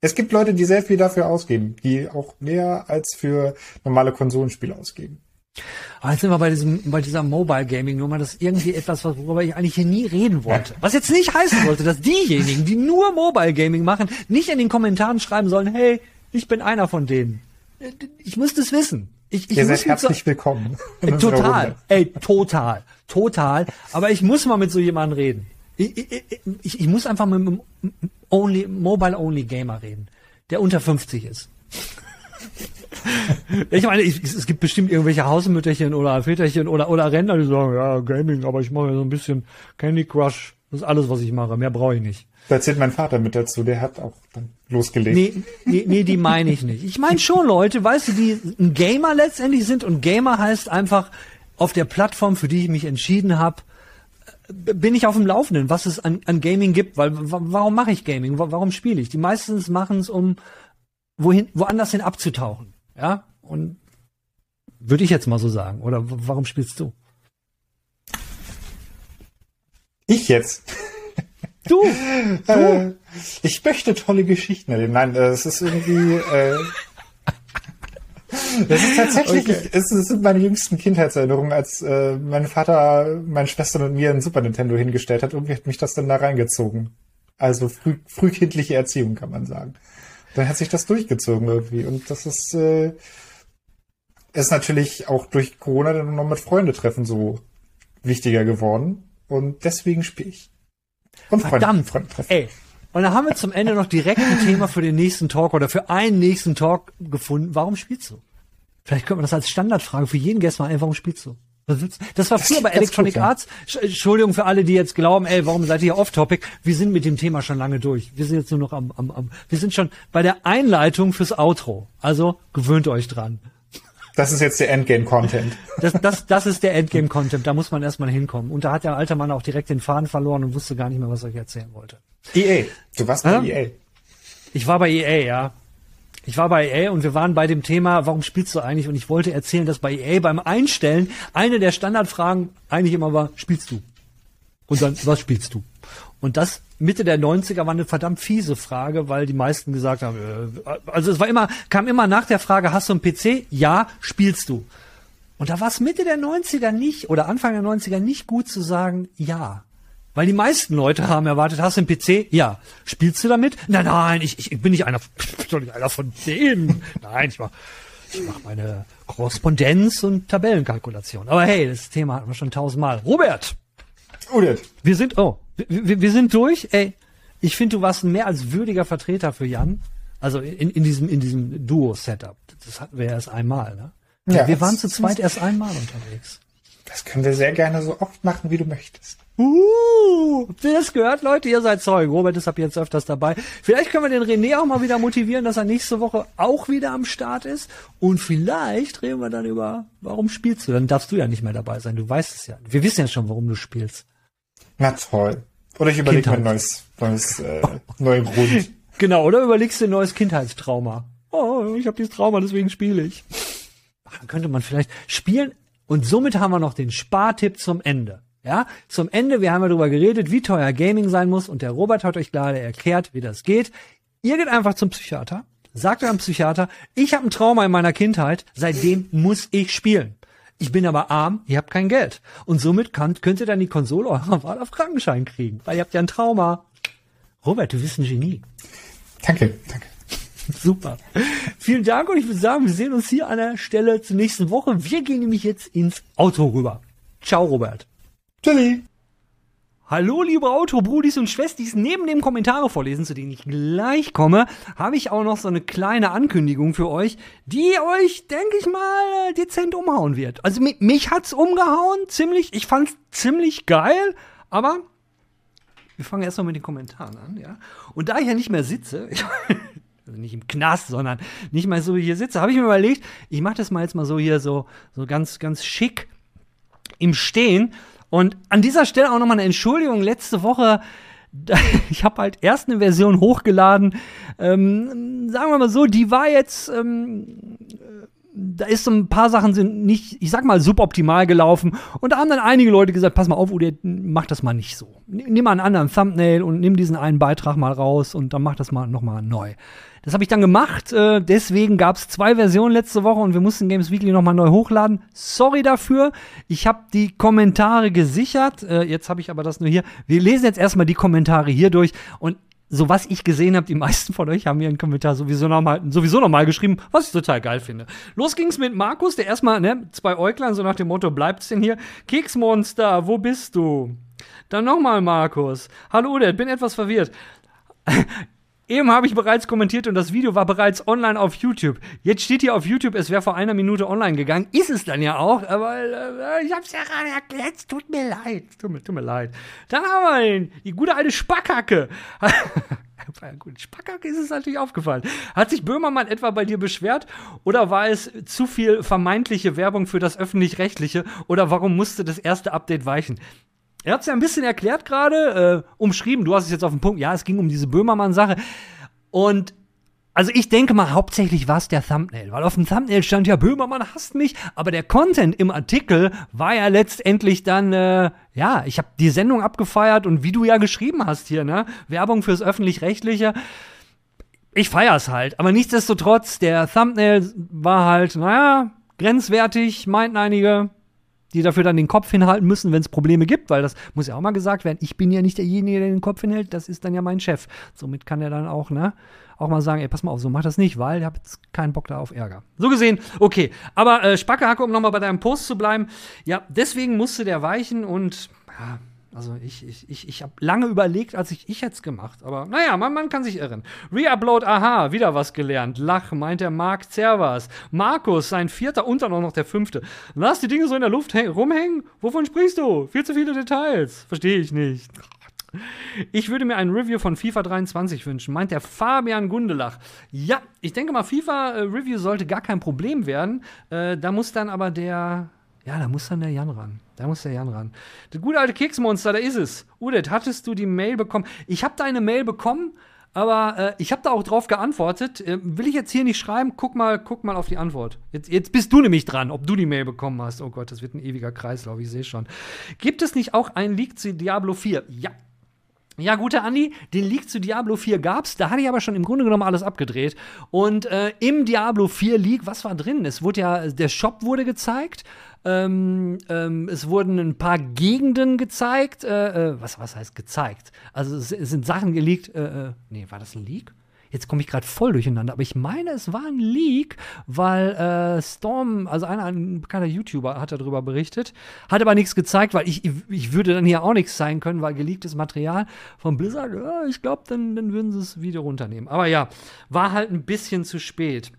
es gibt Leute, die sehr viel dafür ausgeben, die auch mehr als für normale Konsolenspiele ausgeben. Aber jetzt sind wir bei diesem, bei dieser Mobile Gaming Nummer, das ist irgendwie etwas, worüber ich eigentlich hier nie reden wollte. Was jetzt nicht heißen sollte, dass diejenigen, die nur Mobile Gaming machen, nicht in den Kommentaren schreiben sollen, hey, ich bin einer von denen. Ich muss das wissen. Ich, ich Ihr seid herzlich willkommen. Total, ey, total, total. Aber ich muss mal mit so jemandem reden. Ich, ich, ich, ich muss einfach mit einem only, Mobile Only Gamer reden, der unter 50 ist. ich meine, ich, es gibt bestimmt irgendwelche Hausmütterchen oder Väterchen oder, oder Rentner, die sagen, ja, Gaming, aber ich mache ja so ein bisschen Candy Crush. Das ist alles, was ich mache. Mehr brauche ich nicht. Da zählt mein Vater mit dazu, der hat auch dann losgelegt. Nee, nee, nee die meine ich nicht. Ich meine schon Leute, weißt du, die ein Gamer letztendlich sind und Gamer heißt einfach auf der Plattform, für die ich mich entschieden habe, bin ich auf dem Laufenden, was es an, an Gaming gibt, weil warum mache ich Gaming? Warum spiele ich? Die meistens machen es, um wohin, woanders hin abzutauchen. Ja, und würde ich jetzt mal so sagen. Oder warum spielst du? Ich jetzt. Du? du? Äh, ich möchte tolle Geschichten erleben. Nein, äh, es ist irgendwie. Äh, das ist tatsächlich, okay. es, es sind meine jüngsten Kindheitserinnerungen, als äh, mein Vater, meine Schwester und mir ein Super Nintendo hingestellt hat. Irgendwie hat mich das dann da reingezogen. Also früh, frühkindliche Erziehung, kann man sagen dann hat sich das durchgezogen irgendwie. Und das ist, äh, ist natürlich auch durch Corona dann noch mit Freunde treffen so wichtiger geworden. Und deswegen spiele ich. Und Freunde, Verdammt. Freunde treffen. Ey. Und dann haben wir zum Ende noch direkt ein Thema für den nächsten Talk oder für einen nächsten Talk gefunden. Warum spielst du? Vielleicht könnte man das als Standardfrage für jeden Gast mal ein, warum spielst du? Das war früher bei Electronic gut, Arts. Entschuldigung für alle, die jetzt glauben, ey, warum seid ihr off-topic? Wir sind mit dem Thema schon lange durch. Wir sind jetzt nur noch am, am, am, wir sind schon bei der Einleitung fürs Outro. Also gewöhnt euch dran. Das ist jetzt der Endgame-Content. Das, das, das ist der Endgame-Content. Da muss man erstmal hinkommen. Und da hat der alte Mann auch direkt den Faden verloren und wusste gar nicht mehr, was er euch erzählen wollte. EA. Du warst bei ja? EA. Ich war bei EA, ja. Ich war bei EA und wir waren bei dem Thema, warum spielst du eigentlich? Und ich wollte erzählen, dass bei EA beim Einstellen eine der Standardfragen eigentlich immer war, spielst du? Und dann, was spielst du? Und das Mitte der 90er war eine verdammt fiese Frage, weil die meisten gesagt haben, äh, also es war immer, kam immer nach der Frage, hast du einen PC? Ja, spielst du? Und da war es Mitte der 90er nicht oder Anfang der 90er nicht gut zu sagen, ja. Weil die meisten Leute haben erwartet, hast du einen PC? Ja. Spielst du damit? Nein, nein, ich, ich bin nicht einer, bin nicht einer von denen. Nein, ich mach, ich mach meine Korrespondenz und Tabellenkalkulation. Aber hey, das Thema hatten wir schon tausendmal. Robert! Robert! Wir sind, oh, wir, wir sind durch. Ey, ich finde, du warst ein mehr als würdiger Vertreter für Jan. Also in, in diesem, in diesem Duo-Setup. Das hatten wir erst einmal, ne? Ja, wir waren zu zweit erst einmal unterwegs. Das können wir sehr gerne so oft machen, wie du möchtest. Uh, habt ihr das gehört, Leute? Ihr seid Zeugen. Robert ist ab jetzt öfters dabei. Vielleicht können wir den René auch mal wieder motivieren, dass er nächste Woche auch wieder am Start ist. Und vielleicht reden wir dann über, warum spielst du? Dann darfst du ja nicht mehr dabei sein. Du weißt es ja. Wir wissen ja schon, warum du spielst. Na toll. Oder ich überlege mir ein neues, neues äh, neuen Grund. Genau, oder überlegst du ein neues Kindheitstrauma. Oh, ich habe dieses Trauma, deswegen spiele ich. Dann könnte man vielleicht spielen. Und somit haben wir noch den Spartipp zum Ende. Ja, zum Ende, wir haben ja darüber geredet, wie teuer Gaming sein muss und der Robert hat euch gerade erklärt, wie das geht. Ihr geht einfach zum Psychiater, sagt eurem Psychiater, ich habe ein Trauma in meiner Kindheit, seitdem muss ich spielen. Ich bin aber arm, ihr habt kein Geld. Und somit kann, könnt ihr dann die Konsole eurer Wahl auf Krankenschein kriegen, weil ihr habt ja ein Trauma. Robert, du bist ein Genie. Danke, danke. Super. Vielen Dank und ich würde sagen, wir sehen uns hier an der Stelle zur nächsten Woche. Wir gehen nämlich jetzt ins Auto rüber. Ciao, Robert. Tschüssi. Hallo, liebe Autobrudis und Schwestis. Neben dem Kommentare vorlesen, zu denen ich gleich komme, habe ich auch noch so eine kleine Ankündigung für euch, die euch, denke ich mal, dezent umhauen wird. Also mich, mich hat's umgehauen, ziemlich. Ich fand's ziemlich geil, aber wir fangen erstmal mit den Kommentaren an, ja. Und da ich ja nicht mehr sitze, also nicht im Knast, sondern nicht mal so hier sitze, habe ich mir überlegt, ich mache das mal jetzt mal so hier so, so ganz, ganz schick im Stehen. Und an dieser Stelle auch nochmal eine Entschuldigung. Letzte Woche, ich habe halt erst eine Version hochgeladen. Ähm, sagen wir mal so, die war jetzt ähm, da ist so ein paar Sachen sind nicht, ich sag mal, suboptimal gelaufen. Und da haben dann einige Leute gesagt, pass mal auf, Ude, mach das mal nicht so. Nimm mal einen anderen Thumbnail und nimm diesen einen Beitrag mal raus und dann mach das mal nochmal neu. Das habe ich dann gemacht. Äh, deswegen gab es zwei Versionen letzte Woche und wir mussten Games Weekly nochmal neu hochladen. Sorry dafür. Ich habe die Kommentare gesichert. Äh, jetzt habe ich aber das nur hier. Wir lesen jetzt erstmal die Kommentare hier durch und so was ich gesehen habe, die meisten von euch haben mir einen Kommentar sowieso nochmal sowieso noch mal geschrieben, was ich total geil finde. Los ging's mit Markus, der erstmal, ne, zwei Äuglein, so nach dem Motto, bleibt's denn hier? Keksmonster, wo bist du? Dann nochmal Markus. Hallo, der bin etwas verwirrt. Eben habe ich bereits kommentiert und das Video war bereits online auf YouTube. Jetzt steht hier auf YouTube, es wäre vor einer Minute online gegangen. Ist es dann ja auch, aber äh, ich habe es ja gerade erklärt. Tut mir leid. Tut mir, tut mir leid. Dann haben wir ihn. Die gute alte Spackhacke. Gut, Spackhacke ist es natürlich aufgefallen. Hat sich Böhmermann etwa bei dir beschwert oder war es zu viel vermeintliche Werbung für das Öffentlich-Rechtliche oder warum musste das erste Update weichen? Er hat es ja ein bisschen erklärt gerade, äh, umschrieben. Du hast es jetzt auf den Punkt. Ja, es ging um diese Böhmermann-Sache. Und also ich denke mal, hauptsächlich war es der Thumbnail, weil auf dem Thumbnail stand ja, Böhmermann hasst mich, aber der Content im Artikel war ja letztendlich dann, äh, ja, ich habe die Sendung abgefeiert und wie du ja geschrieben hast hier, ne, Werbung fürs Öffentlich-Rechtliche. Ich feier's halt, aber nichtsdestotrotz, der Thumbnail war halt, naja, grenzwertig, meinten einige, die dafür dann den Kopf hinhalten müssen, wenn es Probleme gibt, weil das muss ja auch mal gesagt werden. Ich bin ja nicht derjenige, der den Kopf hinhält, das ist dann ja mein Chef. Somit kann er dann auch, ne, auch mal sagen, ey, pass mal auf, so mach das nicht, weil ich habe jetzt keinen Bock da auf Ärger. So gesehen, okay. Aber äh, Spackehacke, um nochmal bei deinem Post zu bleiben, ja, deswegen musste der weichen und ja, also ich, ich, ich, ich habe lange überlegt, als ich ich jetzt gemacht. Aber naja, man, man kann sich irren. Reupload, aha, wieder was gelernt. Lach, meint der Mark Zervas. Markus, sein vierter und dann auch noch der fünfte. Lass die Dinge so in der Luft rumhängen? Wovon sprichst du? Viel zu viele Details. Verstehe ich nicht. Ich würde mir ein Review von FIFA 23 wünschen, meint der Fabian Gundelach. Ja, ich denke mal, FIFA-Review äh, sollte gar kein Problem werden. Äh, da muss dann aber der ja, da muss dann der Jan ran. Da muss der Jan ran. Das gute alte Keksmonster, da ist es. Udet, hattest du die Mail bekommen? Ich habe deine Mail bekommen, aber äh, ich habe da auch drauf geantwortet. Äh, will ich jetzt hier nicht schreiben? Guck mal, guck mal auf die Antwort. Jetzt, jetzt bist du nämlich dran, ob du die Mail bekommen hast. Oh Gott, das wird ein ewiger Kreislauf, ich sehe schon. Gibt es nicht auch einen Leak zu Diablo 4? Ja. Ja, guter Andi, den Leak zu Diablo 4 gab's. Da hatte ich aber schon im Grunde genommen alles abgedreht. Und äh, im Diablo 4 Leak, was war drin? Es wurde ja, der Shop wurde gezeigt. Ähm, ähm, es wurden ein paar Gegenden gezeigt. Äh, äh, was, was heißt gezeigt? Also es, es sind Sachen geleakt. Äh, äh nee, war das ein Leak? Jetzt komme ich gerade voll durcheinander, aber ich meine, es war ein Leak, weil äh, Storm, also einer, ein bekannter YouTuber, hat darüber berichtet, hat aber nichts gezeigt, weil ich, ich würde dann hier auch nichts zeigen können, weil geleaktes Material von Blizzard, ja, ich glaube, dann, dann würden sie es wieder runternehmen. Aber ja, war halt ein bisschen zu spät.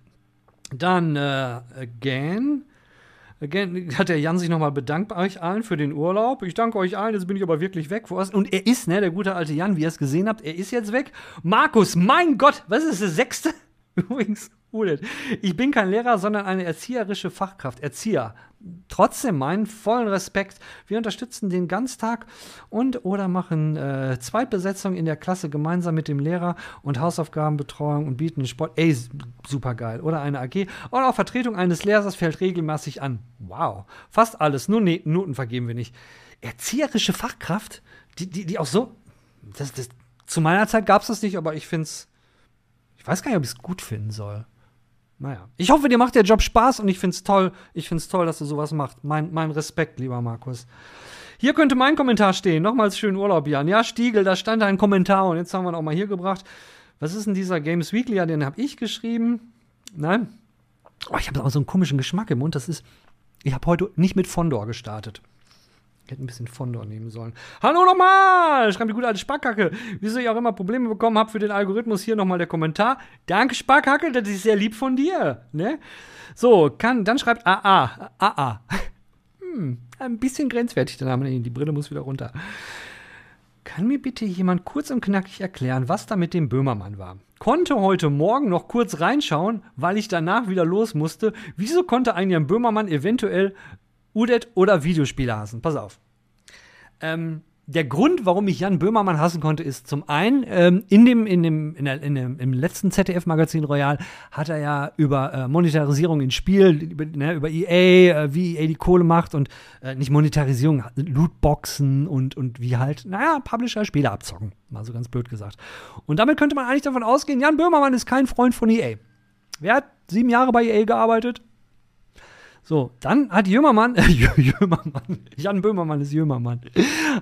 Dann, äh, again. Again, hat der Jan sich nochmal bedankt bei euch allen für den Urlaub. Ich danke euch allen, jetzt bin ich aber wirklich weg. Und er ist, ne, der gute alte Jan, wie ihr es gesehen habt, er ist jetzt weg. Markus, mein Gott, was ist der sechste? Übrigens, ich bin kein Lehrer, sondern eine erzieherische Fachkraft. Erzieher. Trotzdem meinen vollen Respekt. Wir unterstützen den Ganztag und oder machen äh, Zweitbesetzung in der Klasse gemeinsam mit dem Lehrer und Hausaufgabenbetreuung und bieten Sport. Ey, super geil. Oder eine AG. Und auch Vertretung eines Lehrers fällt regelmäßig an. Wow. Fast alles. Nur ne Noten vergeben wir nicht. Erzieherische Fachkraft, die, die, die auch so. Das, das, zu meiner Zeit gab es das nicht, aber ich finde es. Ich weiß gar nicht, ob ich es gut finden soll. Naja. Ich hoffe, dir macht der Job Spaß und ich finde es toll. Ich finde es toll, dass du sowas machst. Mein, mein Respekt, lieber Markus. Hier könnte mein Kommentar stehen. Nochmals schönen Urlaub, Jan. Ja, Stiegel, da stand ein Kommentar und jetzt haben wir ihn auch mal hier gebracht. Was ist denn dieser Games Weekly? Ja, den habe ich geschrieben. Nein. Oh, ich habe aber so einen komischen Geschmack im Mund. Das ist. Ich habe heute nicht mit Fondor gestartet. Hätte ein bisschen Fondor nehmen sollen. Hallo nochmal! Schreibt die gute alte Sparkacke. Wieso ich auch immer Probleme bekommen habe für den Algorithmus, hier nochmal der Kommentar. Danke, Sparkacke, das ist sehr lieb von dir. Ne? So, kann, dann schreibt AA. AA. Hm, ein bisschen grenzwertig der Name. Die Brille muss wieder runter. Kann mir bitte jemand kurz und knackig erklären, was da mit dem Böhmermann war? Konnte heute Morgen noch kurz reinschauen, weil ich danach wieder los musste. Wieso konnte ein Jan Böhmermann eventuell Udet oder Videospiele hassen. Pass auf. Ähm, der Grund, warum ich Jan Böhmermann hassen konnte, ist zum einen, ähm, in dem, in dem, in der, in dem, im letzten ZDF-Magazin Royal hat er ja über äh, Monetarisierung in Spiel, über, ne, über EA, äh, wie EA die Kohle macht und äh, nicht Monetarisierung, Lootboxen und, und wie halt, naja, Publisher Spiele abzocken. Mal so ganz blöd gesagt. Und damit könnte man eigentlich davon ausgehen, Jan Böhmermann ist kein Freund von EA. Wer hat sieben Jahre bei EA gearbeitet? So, dann hat Jömermann, äh, Jömermann, Jan Böhmermann ist Jömermann,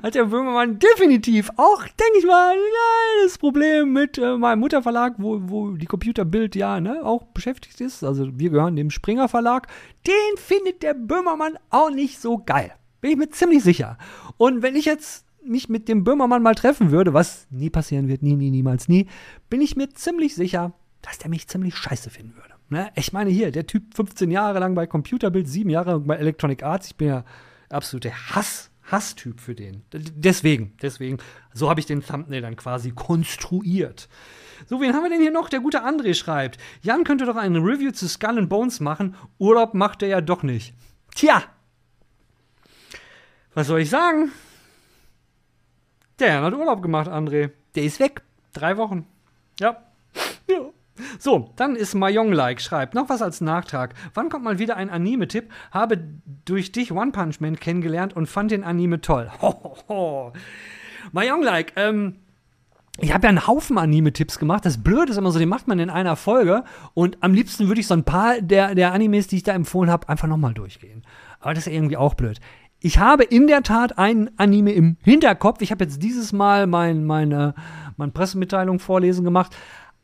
hat der Böhmermann definitiv auch, denke ich mal, ja, das Problem mit äh, meinem Mutterverlag, wo, wo die Computerbild ja ne, auch beschäftigt ist. Also wir gehören dem Springer Verlag. Den findet der Böhmermann auch nicht so geil. Bin ich mir ziemlich sicher. Und wenn ich jetzt mich mit dem Böhmermann mal treffen würde, was nie passieren wird, nie, nie, niemals, nie, bin ich mir ziemlich sicher, dass der mich ziemlich scheiße finden würde. Ne? Ich meine hier, der Typ 15 Jahre lang bei Computerbild, 7 Jahre bei Electronic Arts. Ich bin ja absolut der Hass, Hasstyp für den. Deswegen, deswegen, so habe ich den Thumbnail dann quasi konstruiert. So, wen haben wir denn hier noch? Der gute André schreibt, Jan könnte doch eine Review zu Skull and Bones machen. Urlaub macht er ja doch nicht. Tja, was soll ich sagen? Der Jan hat Urlaub gemacht, André. Der ist weg. Drei Wochen. Ja. Ja. So, dann ist Mayong-like, schreibt noch was als Nachtrag. Wann kommt mal wieder ein Anime-Tipp? Habe durch dich One Punch Man kennengelernt und fand den Anime toll. Ho, Mayong-like, ähm, ich habe ja einen Haufen Anime-Tipps gemacht. Das Blöde ist immer so, den macht man in einer Folge. Und am liebsten würde ich so ein paar der, der Animes, die ich da empfohlen habe, einfach nochmal durchgehen. Aber das ist irgendwie auch blöd. Ich habe in der Tat ein Anime im Hinterkopf. Ich habe jetzt dieses Mal mein, meine, meine Pressemitteilung vorlesen gemacht.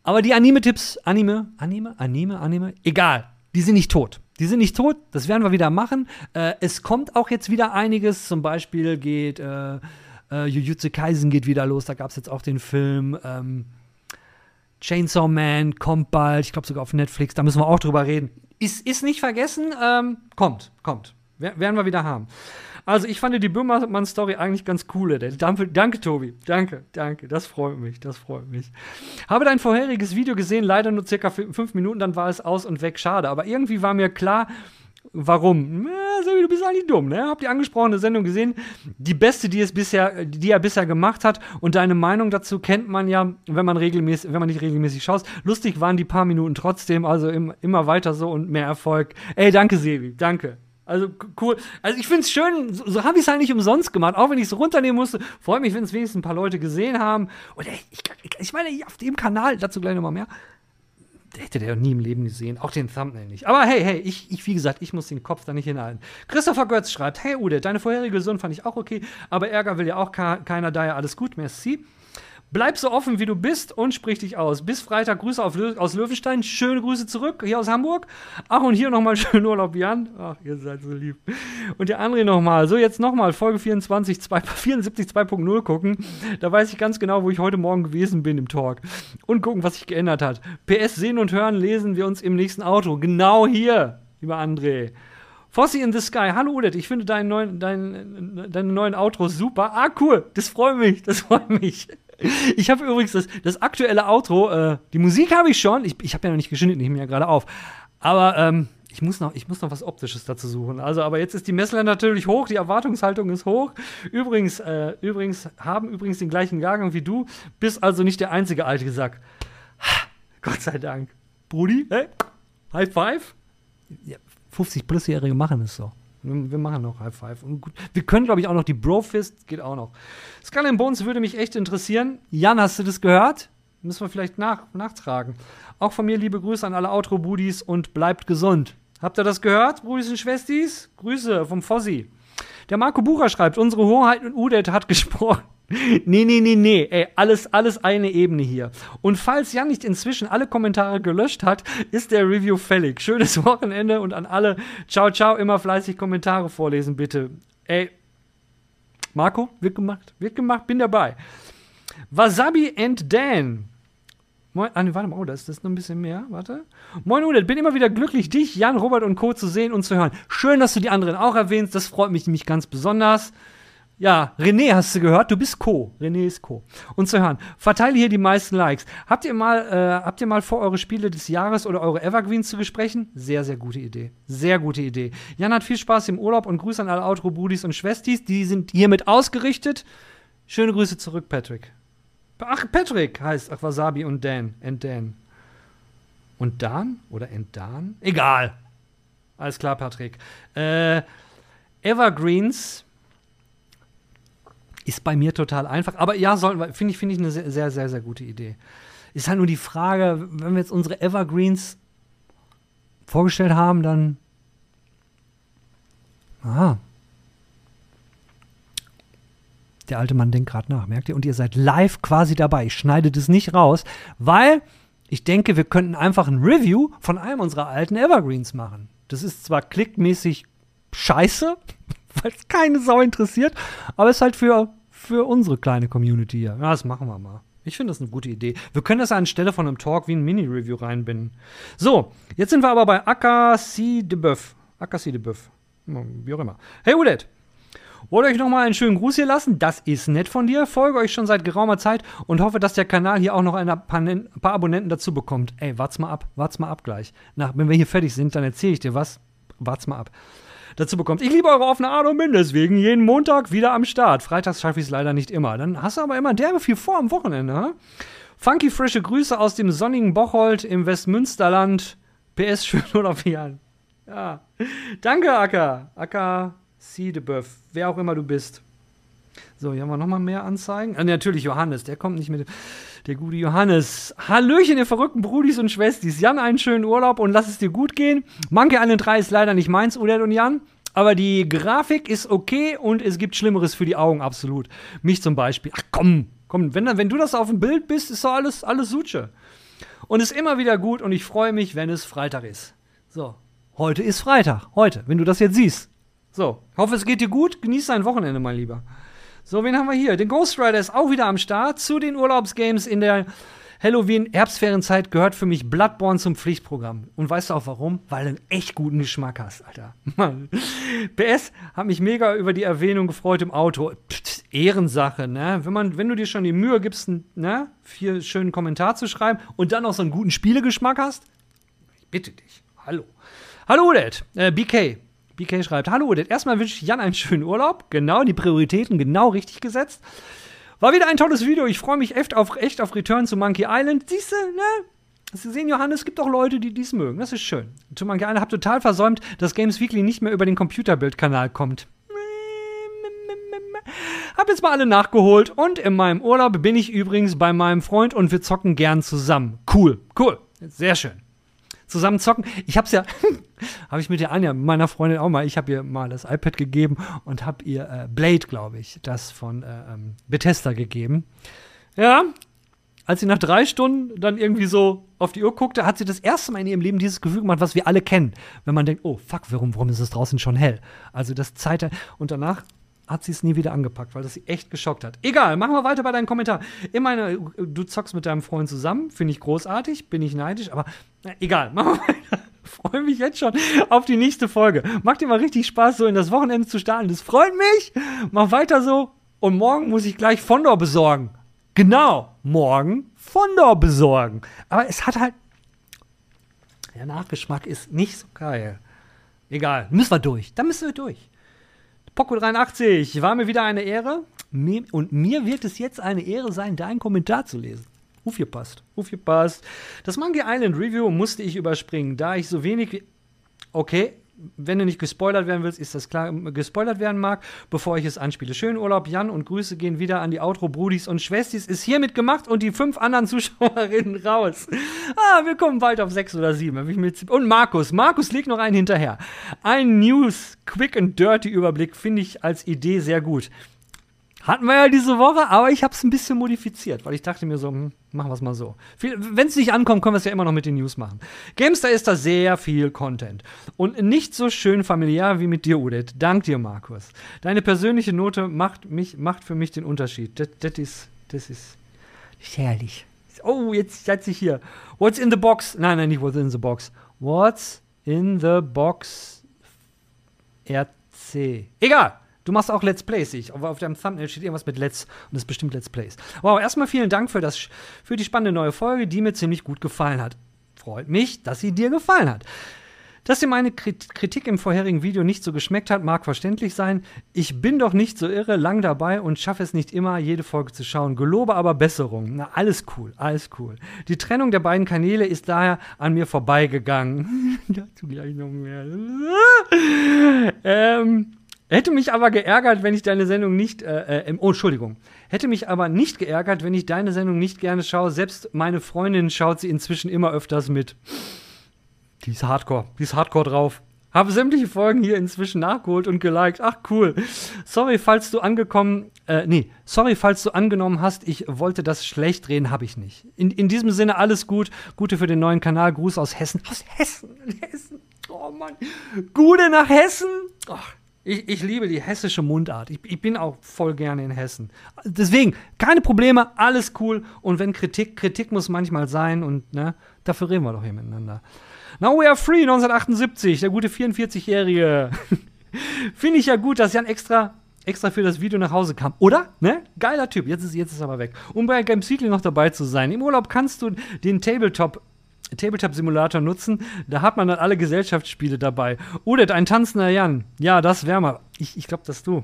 Aber die Anime-Tipps, Anime, Anime, Anime, Anime, egal, die sind nicht tot. Die sind nicht tot, das werden wir wieder machen. Äh, es kommt auch jetzt wieder einiges. Zum Beispiel geht äh, äh, Jujutsu Kaisen geht wieder los. Da gab es jetzt auch den Film ähm, Chainsaw Man, kommt bald. Ich glaube sogar auf Netflix. Da müssen wir auch drüber reden. Ist, ist nicht vergessen, ähm, kommt, kommt. werden wir wieder haben. Also ich fand die Böhmermann-Story eigentlich ganz cool. Danke, Tobi. Danke, danke. Das freut mich, das freut mich. Habe dein vorheriges Video gesehen, leider nur circa fünf Minuten, dann war es aus und weg. Schade. Aber irgendwie war mir klar, Warum? Na, du bist eigentlich dumm, ne? Habt die angesprochene Sendung gesehen? Die beste, die es bisher, die er bisher gemacht hat. Und deine Meinung dazu kennt man ja, wenn man regelmäßig, wenn man nicht regelmäßig schaut. Lustig waren die paar Minuten trotzdem, also im, immer weiter so und mehr Erfolg. Ey, danke, Sevi, danke. Also cool. Also ich finde es schön, so, so habe ich es halt nicht umsonst gemacht, auch wenn ich es runternehmen musste. Freue mich, wenn es wenigstens ein paar Leute gesehen haben. Und ey, ich, ich meine, auf dem Kanal, dazu gleich nochmal mehr, hätte der nie im Leben gesehen, auch den Thumbnail nicht. Aber hey, hey, ich, ich wie gesagt, ich muss den Kopf da nicht hinhalten. Christopher Götz schreibt, hey Ude, deine vorherige Version fand ich auch okay, aber Ärger will ja auch keiner, daher alles gut, merci. Bleib so offen, wie du bist und sprich dich aus. Bis Freitag Grüße Lö aus Löwenstein. Schöne Grüße zurück hier aus Hamburg. Ach, und hier nochmal schönen Urlaub, Jan. Ach, ihr seid so lieb. Und der André nochmal. So, jetzt nochmal Folge 24, 2, 74 2.0 gucken. Da weiß ich ganz genau, wo ich heute Morgen gewesen bin im Talk. Und gucken, was sich geändert hat. PS sehen und hören lesen wir uns im nächsten Auto. Genau hier, lieber André. Fossi in the Sky. Hallo Udet, ich finde deinen neuen, deinen, deine neuen Outros super. Ah, cool. Das freut mich. Das freut mich. Ich habe übrigens das, das aktuelle Outro, äh, die Musik habe ich schon. Ich, ich habe ja noch nicht geschnitten, ich nehme ja gerade auf. Aber ähm, ich, muss noch, ich muss noch was Optisches dazu suchen. Also, aber jetzt ist die Messlatte natürlich hoch, die Erwartungshaltung ist hoch. Übrigens, äh, übrigens haben übrigens den gleichen Jahrgang wie du, bist also nicht der einzige alte Sack. Gott sei Dank. Brudi, hey? High Five? Ja, 50-Plus-Jährige machen es so. Wir machen noch High Five. Und gut. Wir können, glaube ich, auch noch die Brofist, geht auch noch. Skull and Bones würde mich echt interessieren. Jan, hast du das gehört? Müssen wir vielleicht nach, nachtragen. Auch von mir liebe Grüße an alle Outro-Budis und bleibt gesund. Habt ihr das gehört, Brudis und Schwestis? Grüße vom Fossi. Der Marco Bucher schreibt, unsere Hoheit und Udet hat gesprochen. Nee, nee, nee, nee. Ey, alles, alles eine Ebene hier. Und falls Jan nicht inzwischen alle Kommentare gelöscht hat, ist der Review fällig. Schönes Wochenende und an alle. Ciao, ciao. Immer fleißig Kommentare vorlesen, bitte. Ey, Marco, wird gemacht. Wird gemacht, bin dabei. Wasabi and Dan. Moin, ah, nee, warte mal, oh, da ist das noch ein bisschen mehr. Warte. Moin, Udet, bin immer wieder glücklich, dich, Jan, Robert und Co. zu sehen und zu hören. Schön, dass du die anderen auch erwähnst. Das freut mich nämlich ganz besonders. Ja, René hast du gehört, du bist Co. René ist Co. Und zu hören, verteile hier die meisten Likes. Habt ihr mal, äh, habt ihr mal vor, eure Spiele des Jahres oder eure Evergreens zu besprechen? Sehr, sehr gute Idee. Sehr gute Idee. Jan hat viel Spaß im Urlaub und Grüße an alle Outro-Budis und Schwestis. Die sind hiermit ausgerichtet. Schöne Grüße zurück, Patrick. Ach, Patrick heißt ach, Wasabi und Dan. And Dan. Und Dan? Oder and Dan? Egal. Alles klar, Patrick. Äh, Evergreens ist bei mir total einfach. Aber ja, finde ich, find ich eine sehr, sehr, sehr, sehr gute Idee. Ist halt nur die Frage, wenn wir jetzt unsere Evergreens vorgestellt haben, dann. Ah. Der alte Mann denkt gerade nach, merkt ihr? Und ihr seid live quasi dabei. Ich schneide das nicht raus, weil ich denke, wir könnten einfach ein Review von einem unserer alten Evergreens machen. Das ist zwar klickmäßig scheiße, weil es keine Sau interessiert, aber es ist halt für für unsere kleine Community hier. Ja, das machen wir mal. Ich finde das eine gute Idee. Wir können das anstelle von einem Talk wie ein Mini-Review reinbinden. So, jetzt sind wir aber bei Akasi de Boeuf. Akasi de Boeuf. Wie auch immer. Hey Udet, wollte euch nochmal einen schönen Gruß hier lassen. Das ist nett von dir. Folge euch schon seit geraumer Zeit und hoffe, dass der Kanal hier auch noch ein paar, ein paar Abonnenten dazu bekommt. Ey, wart's mal ab. Wart's mal ab gleich. Na, wenn wir hier fertig sind, dann erzähle ich dir was. Wart's mal ab dazu bekommt. Ich liebe eure offene Art und bin deswegen jeden Montag wieder am Start. Freitags schaffe ich es leider nicht immer. Dann hast du aber immer derbe viel vor am Wochenende. Ha? Funky frische Grüße aus dem sonnigen Bocholt im Westmünsterland. PS schön oder Fian. Ja. Danke, Acker. Acker Siedeböff. Wer auch immer du bist. So, hier haben wir nochmal mehr Anzeigen. Ah, natürlich Johannes, der kommt nicht mit. Der gute Johannes. Hallöchen, ihr verrückten Brudis und Schwestis. Jan, einen schönen Urlaub und lass es dir gut gehen. Monkey Island 3 ist leider nicht meins, Udet und Jan. Aber die Grafik ist okay und es gibt Schlimmeres für die Augen, absolut. Mich zum Beispiel. Ach komm, komm, wenn, wenn du das auf dem Bild bist, ist doch alles, alles Suche. Und ist immer wieder gut und ich freue mich, wenn es Freitag ist. So, heute ist Freitag. Heute, wenn du das jetzt siehst. So, hoffe, es geht dir gut. Genieß dein Wochenende, mein Lieber. So, wen haben wir hier? Den Ghost Rider ist auch wieder am Start. Zu den Urlaubsgames in der Halloween-Herbstferienzeit gehört für mich Bloodborne zum Pflichtprogramm. Und weißt du auch warum? Weil du einen echt guten Geschmack hast, Alter. Mann. PS hat mich mega über die Erwähnung gefreut im Auto. Pff, Ehrensache, ne? Wenn, man, wenn du dir schon die Mühe gibst, ne, vier schönen Kommentar zu schreiben und dann auch so einen guten Spielegeschmack hast, ich bitte dich. Hallo. Hallo, Dad. Äh, BK. BK schreibt, hallo Udit, erstmal wünsche ich Jan einen schönen Urlaub. Genau, die Prioritäten genau richtig gesetzt. War wieder ein tolles Video. Ich freue mich echt auf, echt auf Return zu Monkey Island. Siehst du, ne? Sie sehen, Johannes, es gibt auch Leute, die dies mögen. Das ist schön. Tut gerne, hab total versäumt, dass Games Weekly nicht mehr über den Computerbildkanal kommt. Hab jetzt mal alle nachgeholt und in meinem Urlaub bin ich übrigens bei meinem Freund und wir zocken gern zusammen. Cool, cool. Sehr schön. Zusammen zocken. Ich hab's ja, habe ich mit der Anja, meiner Freundin auch mal, ich habe ihr mal das iPad gegeben und hab ihr äh, Blade, glaube ich, das von äh, ähm, Bethesda gegeben. Ja, als sie nach drei Stunden dann irgendwie so auf die Uhr guckte, hat sie das erste Mal in ihrem Leben dieses Gefühl gemacht, was wir alle kennen. Wenn man denkt, oh fuck, warum, warum ist es draußen schon hell? Also das Zeit. Und danach hat sie es nie wieder angepackt, weil das sie echt geschockt hat. Egal, machen wir weiter bei deinem Kommentar. Ich meine, du zockst mit deinem Freund zusammen, finde ich großartig, bin ich neidisch, aber na, egal, machen wir weiter. Freue mich jetzt schon auf die nächste Folge. Macht mal richtig Spaß, so in das Wochenende zu starten. Das freut mich. Mach weiter so. Und morgen muss ich gleich Fondor besorgen. Genau, morgen Fondor besorgen. Aber es hat halt. Der Nachgeschmack ist nicht so geil. Egal, müssen wir durch. Da müssen wir durch. Poco 83, war mir wieder eine Ehre. und mir wird es jetzt eine Ehre sein, deinen Kommentar zu lesen. Aufgepasst, aufgepasst. Das Monkey Island Review musste ich überspringen, da ich so wenig. Okay, wenn du nicht gespoilert werden willst, ist das klar, gespoilert werden mag, bevor ich es anspiele. Schönen Urlaub, Jan, und Grüße gehen wieder an die Outro-Brudis und Schwestis. Ist hiermit gemacht und die fünf anderen Zuschauerinnen raus. Ah, wir kommen bald auf sechs oder sieben. Und Markus. Markus legt noch einen hinterher. Ein News, Quick and Dirty Überblick finde ich als Idee sehr gut. Hatten wir ja diese Woche, aber ich habe es ein bisschen modifiziert, weil ich dachte mir so, hm, machen wir es mal so. Wenn es nicht ankommt, können wir es ja immer noch mit den News machen. Gamestar ist da sehr viel Content. Und nicht so schön familiär wie mit dir, Udit. Dank dir, Markus. Deine persönliche Note macht, mich, macht für mich den Unterschied. Das ist, das ist herrlich. Oh, jetzt setze ich hier. What's in the box? Nein, nein, nicht what's in the box. What's in the box RC? Egal. Du machst auch Let's Plays, ich. Aber auf deinem Thumbnail steht irgendwas mit Let's und das ist bestimmt Let's Plays. Wow, erstmal vielen Dank für, das, für die spannende neue Folge, die mir ziemlich gut gefallen hat. Freut mich, dass sie dir gefallen hat. Dass dir meine Kritik im vorherigen Video nicht so geschmeckt hat, mag verständlich sein. Ich bin doch nicht so irre lang dabei und schaffe es nicht immer, jede Folge zu schauen. Gelobe aber Besserung. Na, alles cool, alles cool. Die Trennung der beiden Kanäle ist daher an mir vorbeigegangen. Dazu gleich noch mehr. ähm, Hätte mich aber geärgert, wenn ich deine Sendung nicht, äh, äh, oh, Entschuldigung. Hätte mich aber nicht geärgert, wenn ich deine Sendung nicht gerne schaue. Selbst meine Freundin schaut sie inzwischen immer öfters mit. Die ist hardcore, die ist hardcore drauf. Habe sämtliche Folgen hier inzwischen nachgeholt und geliked. Ach, cool. Sorry, falls du angekommen, äh, nee, sorry, falls du angenommen hast, ich wollte das schlecht drehen, habe ich nicht. In, in diesem Sinne alles gut. Gute für den neuen Kanal. Gruß aus Hessen. Aus Hessen, Hessen. Oh Mann. Gute nach Hessen. Ach, ich, ich liebe die hessische Mundart. Ich, ich bin auch voll gerne in Hessen. Deswegen, keine Probleme, alles cool. Und wenn Kritik, Kritik muss manchmal sein und ne, dafür reden wir doch hier miteinander. Now we are free, 1978, der gute 44-Jährige. Finde ich ja gut, dass Jan extra extra für das Video nach Hause kam. Oder? Ne? Geiler Typ. Jetzt ist, jetzt ist aber weg. Um bei Games Weekly noch dabei zu sein. Im Urlaub kannst du den Tabletop Tabletop-Simulator nutzen. Da hat man dann alle Gesellschaftsspiele dabei. Udet, ein tanzender Jan. Ja, das wäre mal. Ich, ich glaube, das du.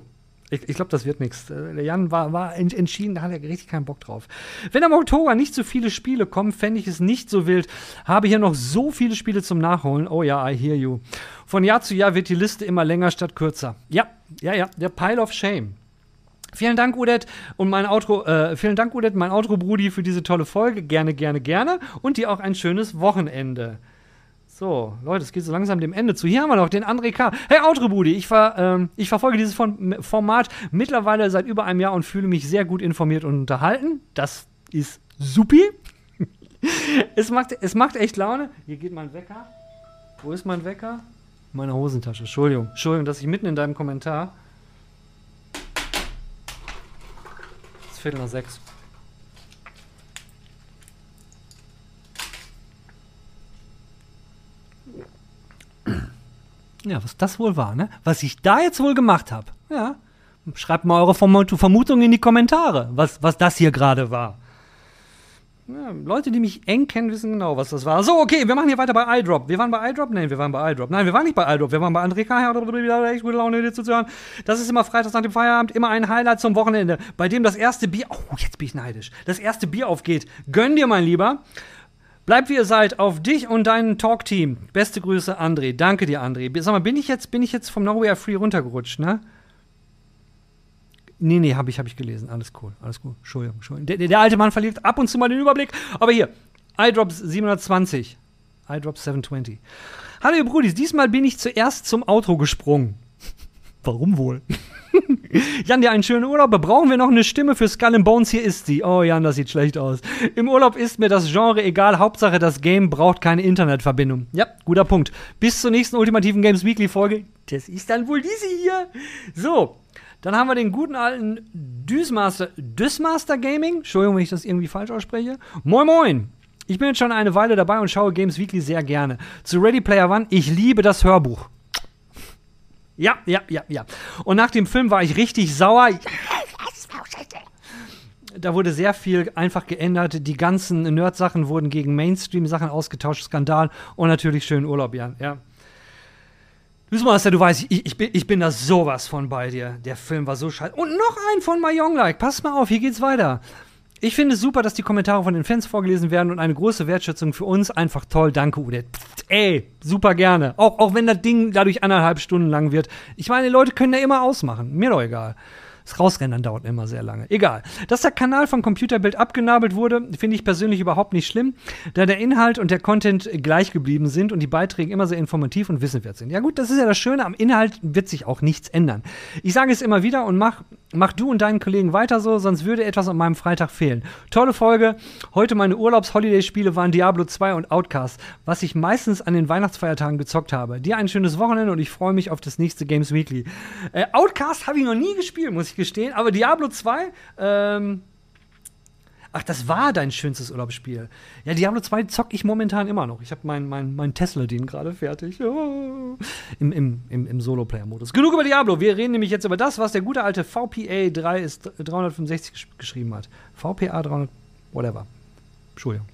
Ich, ich glaube, das wird nichts. Äh, der Jan war, war entschieden, da hat er richtig keinen Bock drauf. Wenn am Oktober nicht so viele Spiele kommen, fände ich es nicht so wild. Habe hier noch so viele Spiele zum Nachholen. Oh ja, I hear you. Von Jahr zu Jahr wird die Liste immer länger statt kürzer. Ja, ja, ja, der Pile of Shame. Vielen Dank, Udet, und mein Outro, äh, vielen Dank, Udet, mein Outro-Brudi, für diese tolle Folge. Gerne, gerne, gerne. Und dir auch ein schönes Wochenende. So, Leute, es geht so langsam dem Ende zu. Hier haben wir noch den André K. Hey, Outro-Brudi, ich, ver, ähm, ich verfolge dieses Format mittlerweile seit über einem Jahr und fühle mich sehr gut informiert und unterhalten. Das ist supi. es, macht, es macht echt Laune. Hier geht mein Wecker. Wo ist mein Wecker? Meine Hosentasche. Entschuldigung. Entschuldigung, dass ich mitten in deinem Kommentar Viertel nach sechs. Ja, was das wohl war, ne? Was ich da jetzt wohl gemacht habe. Ja. Schreibt mal eure Vermutungen in die Kommentare, was, was das hier gerade war. Ja, Leute, die mich eng kennen, wissen genau, was das war. So, okay, wir machen hier weiter bei iDrop. Wir waren bei iDrop? Nein, wir waren bei iDrop. Nein, wir waren nicht bei iDrop. Wir waren bei André K. echt gute Laune, dir zuzuhören. Das ist immer freitags nach dem Feierabend, immer ein Highlight zum Wochenende, bei dem das erste Bier, oh, jetzt bin ich neidisch, das erste Bier aufgeht. Gönn dir, mein Lieber. Bleibt wie ihr seid, auf dich und dein Talk-Team. Beste Grüße, André. Danke dir, André. Sag mal, bin ich jetzt, bin ich jetzt vom Nowhere Free runtergerutscht, ne? Nee, nee, habe ich, hab ich gelesen. Alles cool, alles cool. Entschuldigung, Entschuldigung. Der, der, alte Mann verliert ab und zu mal den Überblick. Aber hier, iDrops 720. iDrops 720. Hallo, ihr Brudis. Diesmal bin ich zuerst zum Outro gesprungen. Warum wohl? Jan, dir einen schönen Urlaub. Brauchen wir noch eine Stimme für Skull and Bones? Hier ist sie. Oh, Jan, das sieht schlecht aus. Im Urlaub ist mir das Genre egal. Hauptsache, das Game braucht keine Internetverbindung. Ja, guter Punkt. Bis zur nächsten ultimativen Games Weekly Folge. Das ist dann wohl diese hier. So, dann haben wir den guten alten Düsmaster, Düsmaster Gaming. Entschuldigung, wenn ich das irgendwie falsch ausspreche. Moin, moin. Ich bin jetzt schon eine Weile dabei und schaue Games Weekly sehr gerne. Zu Ready Player One, ich liebe das Hörbuch. Ja, ja, ja, ja. Und nach dem Film war ich richtig sauer. Da wurde sehr viel einfach geändert. Die ganzen Nerd-Sachen wurden gegen Mainstream-Sachen ausgetauscht. Skandal und natürlich schönen Urlaub, Jan. Ja. Master, du weißt, ich, ich, bin, ich bin da sowas von bei dir. Der Film war so scheiße. Und noch ein von My Young Like. Pass mal auf, hier geht's weiter. Ich finde es super, dass die Kommentare von den Fans vorgelesen werden und eine große Wertschätzung für uns. Einfach toll. Danke, Ude. Ey, super gerne. Auch, auch wenn das Ding dadurch anderthalb Stunden lang wird. Ich meine, Leute können ja immer ausmachen. Mir doch egal. Das Rausrennen dauert immer sehr lange. Egal. Dass der Kanal von Computerbild abgenabelt wurde, finde ich persönlich überhaupt nicht schlimm, da der Inhalt und der Content gleich geblieben sind und die Beiträge immer sehr informativ und wissenswert sind. Ja gut, das ist ja das Schöne, am Inhalt wird sich auch nichts ändern. Ich sage es immer wieder und mach, mach du und deinen Kollegen weiter so, sonst würde etwas an meinem Freitag fehlen. Tolle Folge. Heute meine Urlaubs-Holiday-Spiele waren Diablo 2 und Outcast, was ich meistens an den Weihnachtsfeiertagen gezockt habe. Dir ein schönes Wochenende und ich freue mich auf das nächste Games Weekly. Äh, Outcast habe ich noch nie gespielt, muss ich gestehen. Aber Diablo 2, ähm, Ach, das war dein schönstes Urlaubsspiel. Ja, Diablo 2 zock ich momentan immer noch. Ich habe meinen mein, mein Tesla-Dean gerade fertig. Oh. Im, im, im, im Solo-Player-Modus. Genug über Diablo. Wir reden nämlich jetzt über das, was der gute alte VPA 3 ist, 365 gesch geschrieben hat. VPA 300, whatever. Entschuldigung.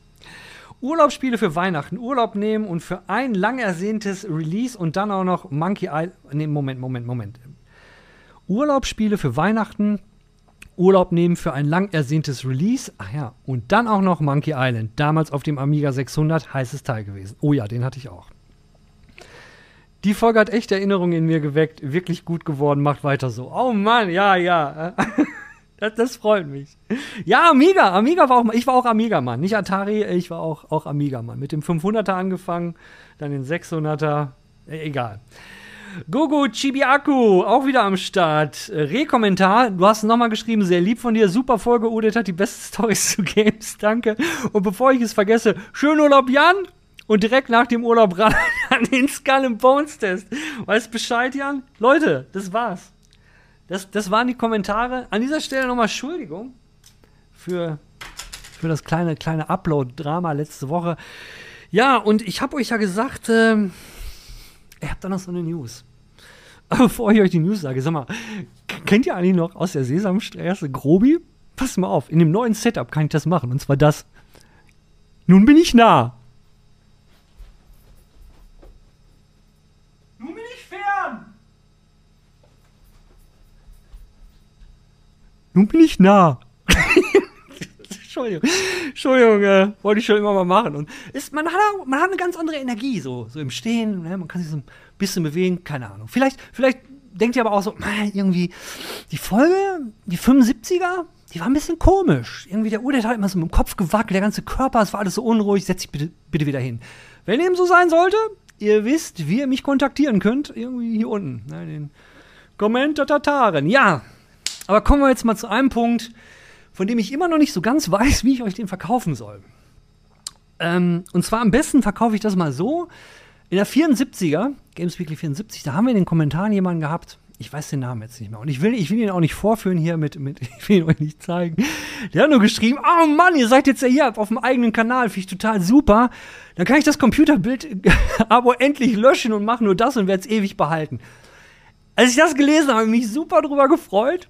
Urlaubsspiele für Weihnachten, Urlaub nehmen und für ein lang ersehntes Release und dann auch noch Monkey Island. Nee, Moment, Moment, Moment. Urlaubsspiele für Weihnachten, Urlaub nehmen für ein lang ersehntes Release. Ach ja, und dann auch noch Monkey Island. Damals auf dem Amiga 600, heißes Teil gewesen. Oh ja, den hatte ich auch. Die Folge hat echt Erinnerungen in mir geweckt. Wirklich gut geworden, macht weiter so. Oh Mann, ja, ja. Das, das, freut mich. Ja, Amiga. Amiga war auch, ich war auch Amiga-Mann. Nicht Atari, ich war auch, auch Amiga-Mann. Mit dem 500er angefangen, dann den 600er. E, egal. Gogo Chibiaku, auch wieder am Start. Rekommentar, du hast nochmal geschrieben, sehr lieb von dir. Super Folge, Udit hat die besten Stories zu Games, danke. Und bevor ich es vergesse, schönen Urlaub, Jan. Und direkt nach dem Urlaub ran an den Skull and Bones Test. Weißt Bescheid, Jan? Leute, das war's. Das, das waren die Kommentare. An dieser Stelle nochmal Entschuldigung für, für das kleine, kleine Upload-Drama letzte Woche. Ja, und ich habe euch ja gesagt, äh, Ihr habt da noch so eine News. Aber bevor ich euch die News sage, sag mal, kennt ihr eigentlich noch aus der Sesamstraße Grobi? Pass mal auf, in dem neuen Setup kann ich das machen. Und zwar das. Nun bin ich nah. Nun bin ich fern. Nun bin ich nah. Entschuldigung, Entschuldigung, äh, wollte ich schon immer mal machen. Und ist, man, hat, man hat eine ganz andere Energie, so, so im Stehen, ne? man kann sich so ein bisschen bewegen, keine Ahnung. Vielleicht, vielleicht denkt ihr aber auch so, irgendwie, die Folge, die 75er, die war ein bisschen komisch. Irgendwie der der hat immer so mit dem Kopf gewackelt, der ganze Körper, es war alles so unruhig, setz dich bitte, bitte wieder hin. Wenn dem so sein sollte, ihr wisst, wie ihr mich kontaktieren könnt, irgendwie hier unten, ne, den Kommentataren. Ja, aber kommen wir jetzt mal zu einem Punkt, von dem ich immer noch nicht so ganz weiß, wie ich euch den verkaufen soll. Ähm, und zwar am besten verkaufe ich das mal so. In der 74er, Games Weekly 74, da haben wir in den Kommentaren jemanden gehabt. Ich weiß den Namen jetzt nicht mehr. Und ich will, ich will ihn auch nicht vorführen hier mit, mit, ich will ihn euch nicht zeigen. Der hat nur geschrieben, oh Mann, ihr seid jetzt ja hier auf dem eigenen Kanal, finde ich total super. Dann kann ich das Computerbild-Abo endlich löschen und mache nur das und werde es ewig behalten. Als ich das gelesen habe, habe ich mich super drüber gefreut.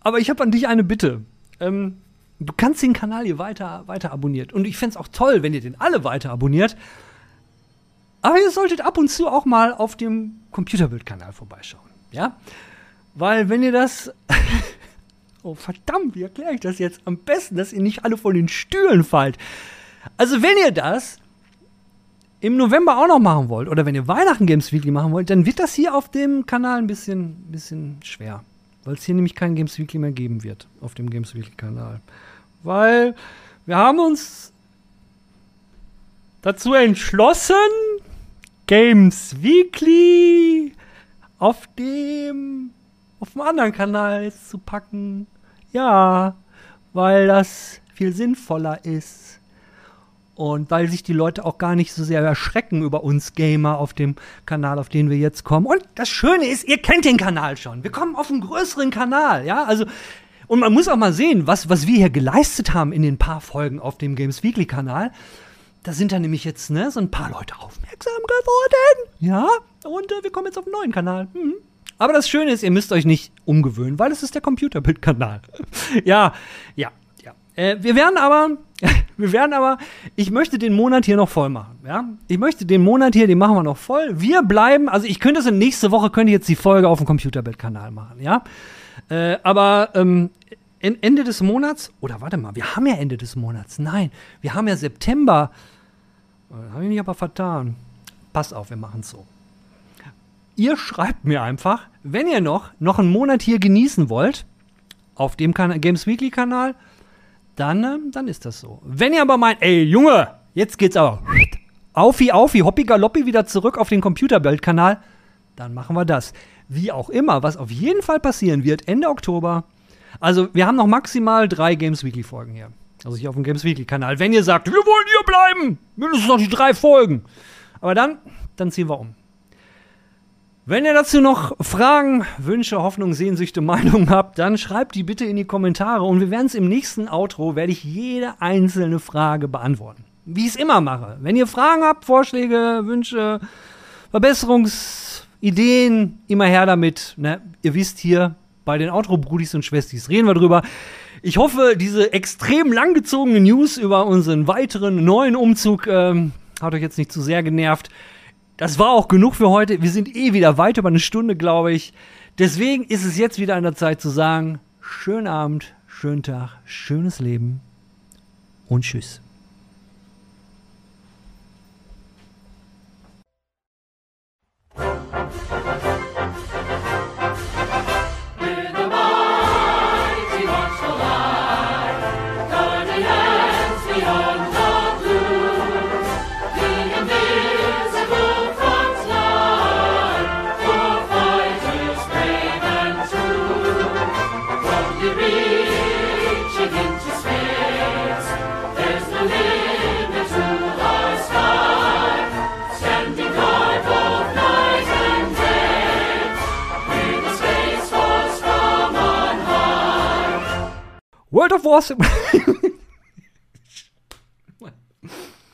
Aber ich habe an dich eine Bitte. Ähm, du kannst den Kanal hier weiter, weiter abonniert. Und ich fände es auch toll, wenn ihr den alle weiter abonniert. Aber ihr solltet ab und zu auch mal auf dem Computerbildkanal vorbeischauen. Ja? Weil wenn ihr das. oh, verdammt, wie erkläre ich das jetzt am besten, dass ihr nicht alle von den Stühlen fallt? Also, wenn ihr das im November auch noch machen wollt oder wenn ihr Weihnachten Games Weekly machen wollt, dann wird das hier auf dem Kanal ein bisschen, bisschen schwer. Weil es hier nämlich kein Games Weekly mehr geben wird auf dem Games Weekly Kanal. Weil wir haben uns dazu entschlossen, Games Weekly auf dem auf dem anderen Kanal jetzt zu packen. Ja, weil das viel sinnvoller ist. Und weil sich die Leute auch gar nicht so sehr erschrecken über uns Gamer auf dem Kanal, auf den wir jetzt kommen. Und das Schöne ist, ihr kennt den Kanal schon. Wir kommen auf einen größeren Kanal, ja. Also, und man muss auch mal sehen, was, was wir hier geleistet haben in den paar Folgen auf dem Games Weekly Kanal. Da sind da nämlich jetzt ne, so ein paar Leute aufmerksam geworden. Ja, und äh, wir kommen jetzt auf einen neuen Kanal. Mhm. Aber das Schöne ist, ihr müsst euch nicht umgewöhnen, weil es ist der Computerbildkanal. ja, ja. Äh, wir werden aber, wir werden aber, ich möchte den Monat hier noch voll machen. Ja, ich möchte den Monat hier, den machen wir noch voll. Wir bleiben, also ich könnte es in nächste Woche könnte ich jetzt die Folge auf dem Computerbildkanal machen. Ja, äh, aber ähm, Ende des Monats, oder warte mal, wir haben ja Ende des Monats. Nein, wir haben ja September. Äh, Habe ich mich aber vertan. Pass auf, wir machen es so ihr schreibt mir einfach, wenn ihr noch, noch einen Monat hier genießen wollt, auf dem kan Games Weekly Kanal, dann, äh, dann ist das so. Wenn ihr aber meint, ey Junge, jetzt geht's aber aufi, aufi, hoppi galoppi wieder zurück auf den Computerbelt-Kanal, dann machen wir das. Wie auch immer, was auf jeden Fall passieren wird, Ende Oktober. Also, wir haben noch maximal drei Games Weekly Folgen hier. Also hier auf dem Games Weekly Kanal. Wenn ihr sagt, wir wollen hier bleiben, mindestens noch die drei Folgen. Aber dann, dann ziehen wir um. Wenn ihr dazu noch Fragen, Wünsche, Hoffnungen, Sehnsüchte, Meinungen habt, dann schreibt die bitte in die Kommentare und wir werden es im nächsten Outro, werde ich jede einzelne Frage beantworten. Wie ich es immer mache. Wenn ihr Fragen habt, Vorschläge, Wünsche, Verbesserungsideen, immer her damit. Ne? Ihr wisst hier, bei den Outro-Brudis und Schwestis reden wir drüber. Ich hoffe, diese extrem langgezogene News über unseren weiteren neuen Umzug ähm, hat euch jetzt nicht zu sehr genervt. Das war auch genug für heute. Wir sind eh wieder weit über eine Stunde, glaube ich. Deswegen ist es jetzt wieder an der Zeit zu sagen, schönen Abend, schönen Tag, schönes Leben und tschüss. World of Warcraft.